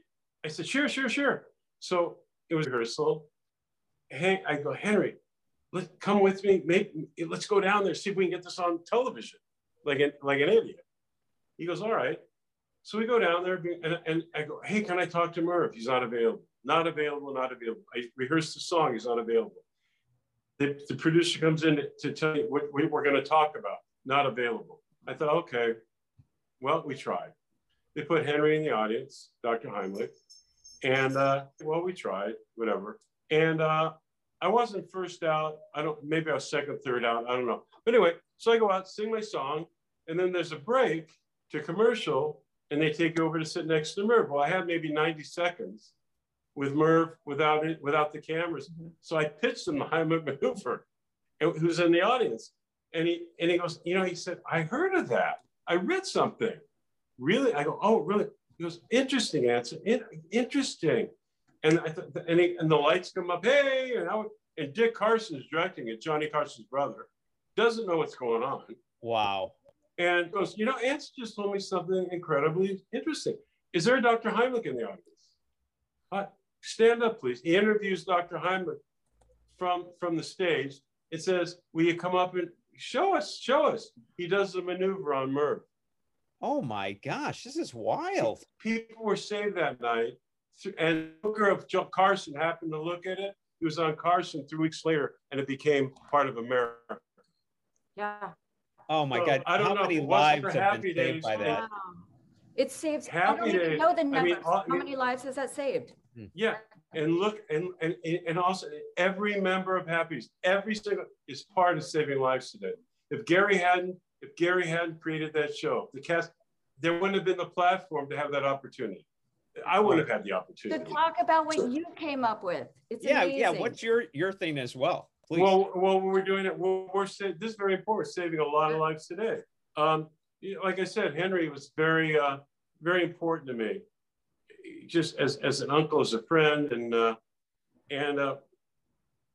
Speaker 2: I said, sure, sure, sure. So it was rehearsal. Hey, I go, Henry, let come with me. Make, let's go down there, see if we can get this on television, like an, like an idiot. He goes, all right. So we go down there and, and I go, hey, can I talk to Merv? He's not available. Not available, not available. I rehearsed the song, he's not available. The, the producer comes in to, to tell you what we we're going to talk about, not available. I thought, okay, well, we tried. They put Henry in the audience, Dr. Heimlich, and uh, well, we tried, whatever. And uh, I wasn't first out. I don't. Maybe I was second, third out. I don't know. But anyway, so I go out, sing my song, and then there's a break to commercial, and they take over to sit next to Merv. Well, I had maybe 90 seconds with Merv without it, without the cameras.
Speaker 3: Mhm.
Speaker 2: So I pitched him the Heimlich maneuver, who's in the audience, and he and he goes, you know, he said, I heard of that. I read something. Really? I go, oh, really? He goes, interesting answer. In- interesting. And I th- and, he, and the lights come up. Hey, and and Dick Carson is directing it. Johnny Carson's brother doesn't know what's going on,
Speaker 1: wow.
Speaker 2: and goes, you know, Ants just told me something incredibly interesting. Is there a Dr. Heimlich in the audience? Uh, stand up, please. He interviews Dr. Heimlich from from the stage. It says, "Will you come up and show us? Show us." He does the maneuver on Merv.
Speaker 1: Oh my gosh, this is wild.
Speaker 2: People were saved that night and Booker of Joe Carson happened to look at it. He was on Carson three weeks later, and it became part of America.
Speaker 3: Yeah.
Speaker 1: Oh my so, God! I don't know How know. many lives have been saved by that? Wow.
Speaker 3: It saves. Happy I don't even know the numbers. I mean, all, How many lives has that saved?
Speaker 2: Hmm. Yeah, and look, and and and also every member of Happy's, every single is part of saving lives today. If Gary hadn't, if Gary hadn't created that show, the cast, there wouldn't have been the platform to have that opportunity. I wouldn't have had the opportunity.
Speaker 3: To talk about what you came up with. It's
Speaker 1: yeah,
Speaker 3: amazing.
Speaker 1: yeah. What's your your thing as well?
Speaker 2: Please. Well, well, we're doing it. We're, we're this is very important. We're saving a lot of lives today. Um, like I said, Henry was very, uh, very important to me, just as as an uncle, as a friend, and uh, and uh,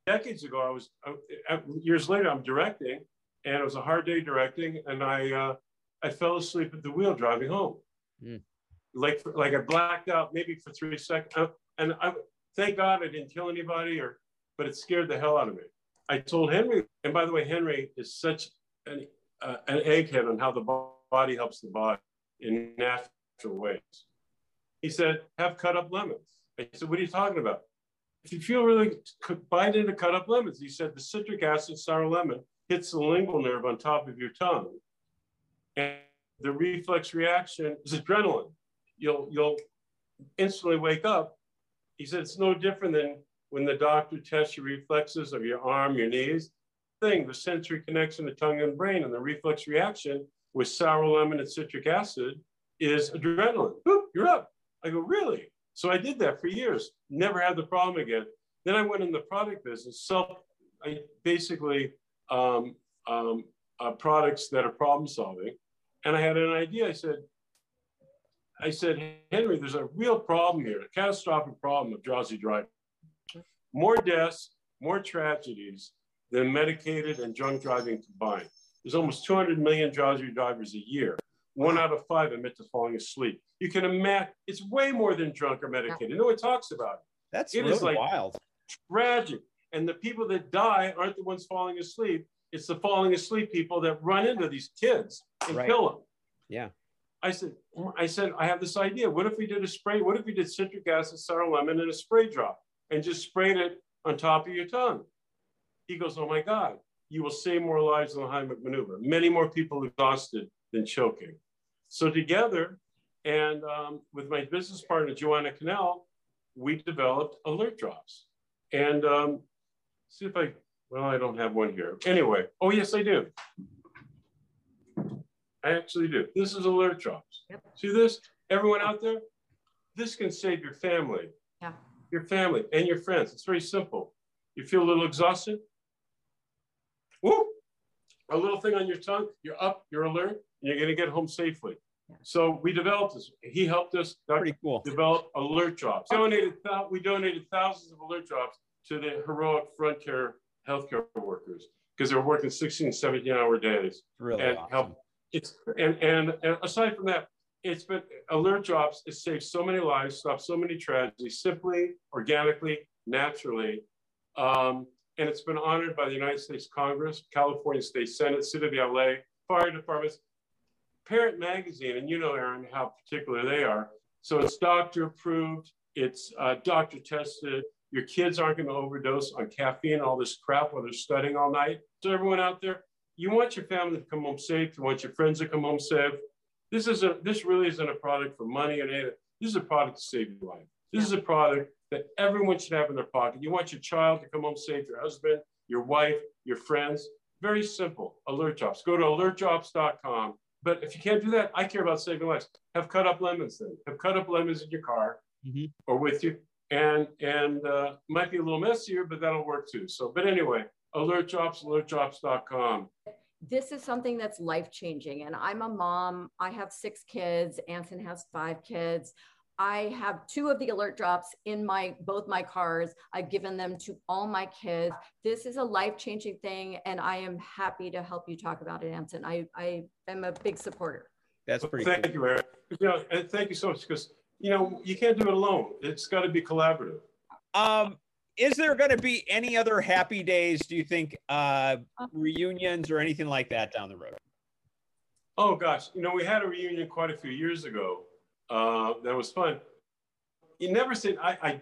Speaker 2: decades ago, I was uh, years later, I'm directing, and it was a hard day directing, and I uh, I fell asleep at the wheel driving home. Mm like like I blacked out maybe for three seconds, uh, and I thank God I didn't kill anybody, or but it scared the hell out of me. I told Henry, and by the way, Henry is such an uh, an egghead on how the body helps the body in natural ways. He said, "Have cut up lemons." I said, "What are you talking about?" If you feel really bite into cut up lemons, he said the citric acid sour lemon hits the lingual nerve on top of your tongue, and the reflex reaction is adrenaline you'll you'll instantly wake up. He said it's no different than when the doctor tests your reflexes of your arm, your knees. Thing, the sensory connection to tongue and brain, and the reflex reaction with sour lemon and citric acid is adrenaline. Boop, you're up. I go, really? So I did that for years. Never had the problem again. Then I went in the product business. So I basically um, um, uh, products that are problem solving. And I had an idea. I said, I said, Henry, there's a real problem here, a catastrophic problem of drowsy driving. More deaths, more tragedies than medicated and drunk driving combined. There's almost 200 million drowsy drivers a year. One uh-huh. out of five admit to falling asleep. You can imagine it's way more than drunk or medicated. No one talks about it.
Speaker 1: That's it really is like wild.
Speaker 2: Tragic. And the people that die aren't the ones falling asleep. It's the falling asleep people that run into these kids and right. kill them.
Speaker 1: Yeah.
Speaker 2: I said, I said, I have this idea. What if we did a spray? What if we did citric acid, sour lemon, and a spray drop and just sprayed it on top of your tongue? He goes, Oh my God, you will save more lives than the Heimlich maneuver. Many more people exhausted than choking. So together, and um, with my business partner, Joanna Cannell, we developed alert drops. And um, see if I, well, I don't have one here. Anyway, oh, yes, I do. I actually do. This is alert drops. Yep. See this? Everyone out there? This can save your family.
Speaker 3: Yeah.
Speaker 2: Your family and your friends. It's very simple. You feel a little exhausted? Whoop! A little thing on your tongue, you're up, you're alert, you're going to get home safely. Yeah. So we developed this. He helped us
Speaker 1: Pretty cool.
Speaker 2: develop alert drops. We donated, we donated thousands of alert drops to the heroic frontier healthcare workers because they were working 16, 17 hour days
Speaker 1: really and awesome. help
Speaker 2: it's and, and, and aside from that, it's been alert drops. It saves so many lives, stops so many tragedies, simply, organically, naturally. Um, and it's been honored by the United States Congress, California State Senate, City of LA, fire departments, Parent Magazine, and you know, Erin, how particular they are. So it's doctor approved, it's uh, doctor tested. Your kids aren't going to overdose on caffeine, all this crap while they're studying all night. So everyone out there, you want your family to come home safe. You want your friends to come home safe. This is a this really isn't a product for money or anything. This is a product to save your life. This yeah. is a product that everyone should have in their pocket. You want your child to come home safe, your husband, your wife, your friends. Very simple. Alert Drops. Go to alertdrops.com. But if you can't do that, I care about saving lives. Have cut up lemons then. Have cut up lemons in your car mm-hmm. or with you. And and uh, might be a little messier, but that'll work too. So, but anyway, alert drops, alertdrops.com.
Speaker 3: This is something that's life changing. And I'm a mom. I have six kids. Anson has five kids. I have two of the alert drops in my both my cars. I've given them to all my kids. This is a life-changing thing, and I am happy to help you talk about it, Anson. I, I am a big supporter.
Speaker 2: That's pretty. Thank cool. you, Erin. You know, and thank you so much because you know you can't do it alone. It's got to be collaborative.
Speaker 1: Um, is there going to be any other happy days do you think uh, uh, reunions or anything like that down the road
Speaker 2: oh gosh you know we had a reunion quite a few years ago uh, that was fun you never said I, I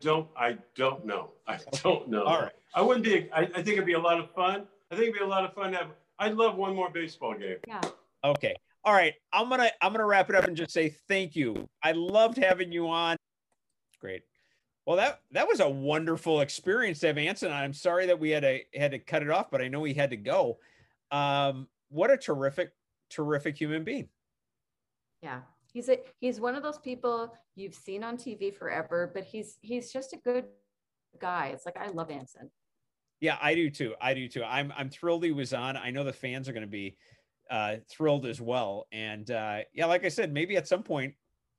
Speaker 2: don't I don't know. I don't know.
Speaker 1: All right.
Speaker 2: I wouldn't be. I, I think it'd be a lot of fun. I think it'd be a lot of fun to have. I'd love one more baseball game.
Speaker 3: Yeah.
Speaker 1: Okay. All right. I'm gonna I'm gonna wrap it up and just say thank you. I loved having you on. Great. Well, that that was a wonderful experience to have Anson. I'm sorry that we had to had to cut it off, but I know he had to go. Um, what a terrific, terrific human being.
Speaker 3: Yeah. He's a he's one of those people you've seen on TV forever, but he's he's just a good guy. It's like I love Anson.
Speaker 1: Yeah, I do too. I do too. I'm I'm thrilled he was on. I know the fans are going to be uh, thrilled as well. And uh, yeah, like I said, maybe at some point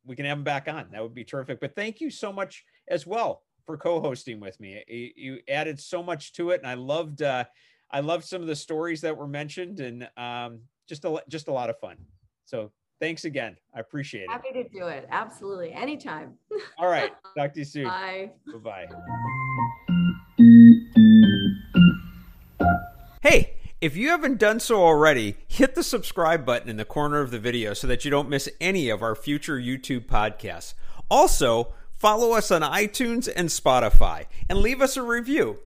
Speaker 1: we can have him back on. That would be terrific. But thank you so much as well for co-hosting with me. You, you added so much to it, and I loved uh, I loved some of the stories that were mentioned, and um, just a just a lot of fun. So thanks again. I appreciate it.
Speaker 3: Happy to do it. Absolutely. Anytime.
Speaker 1: All right. Talk to you soon.
Speaker 3: Bye.
Speaker 1: Bye bye. Hey. If you haven't done so already, hit the subscribe button in the corner of the video so that you don't miss any of our future YouTube podcasts. Also, follow us on iTunes and Spotify and leave us a review.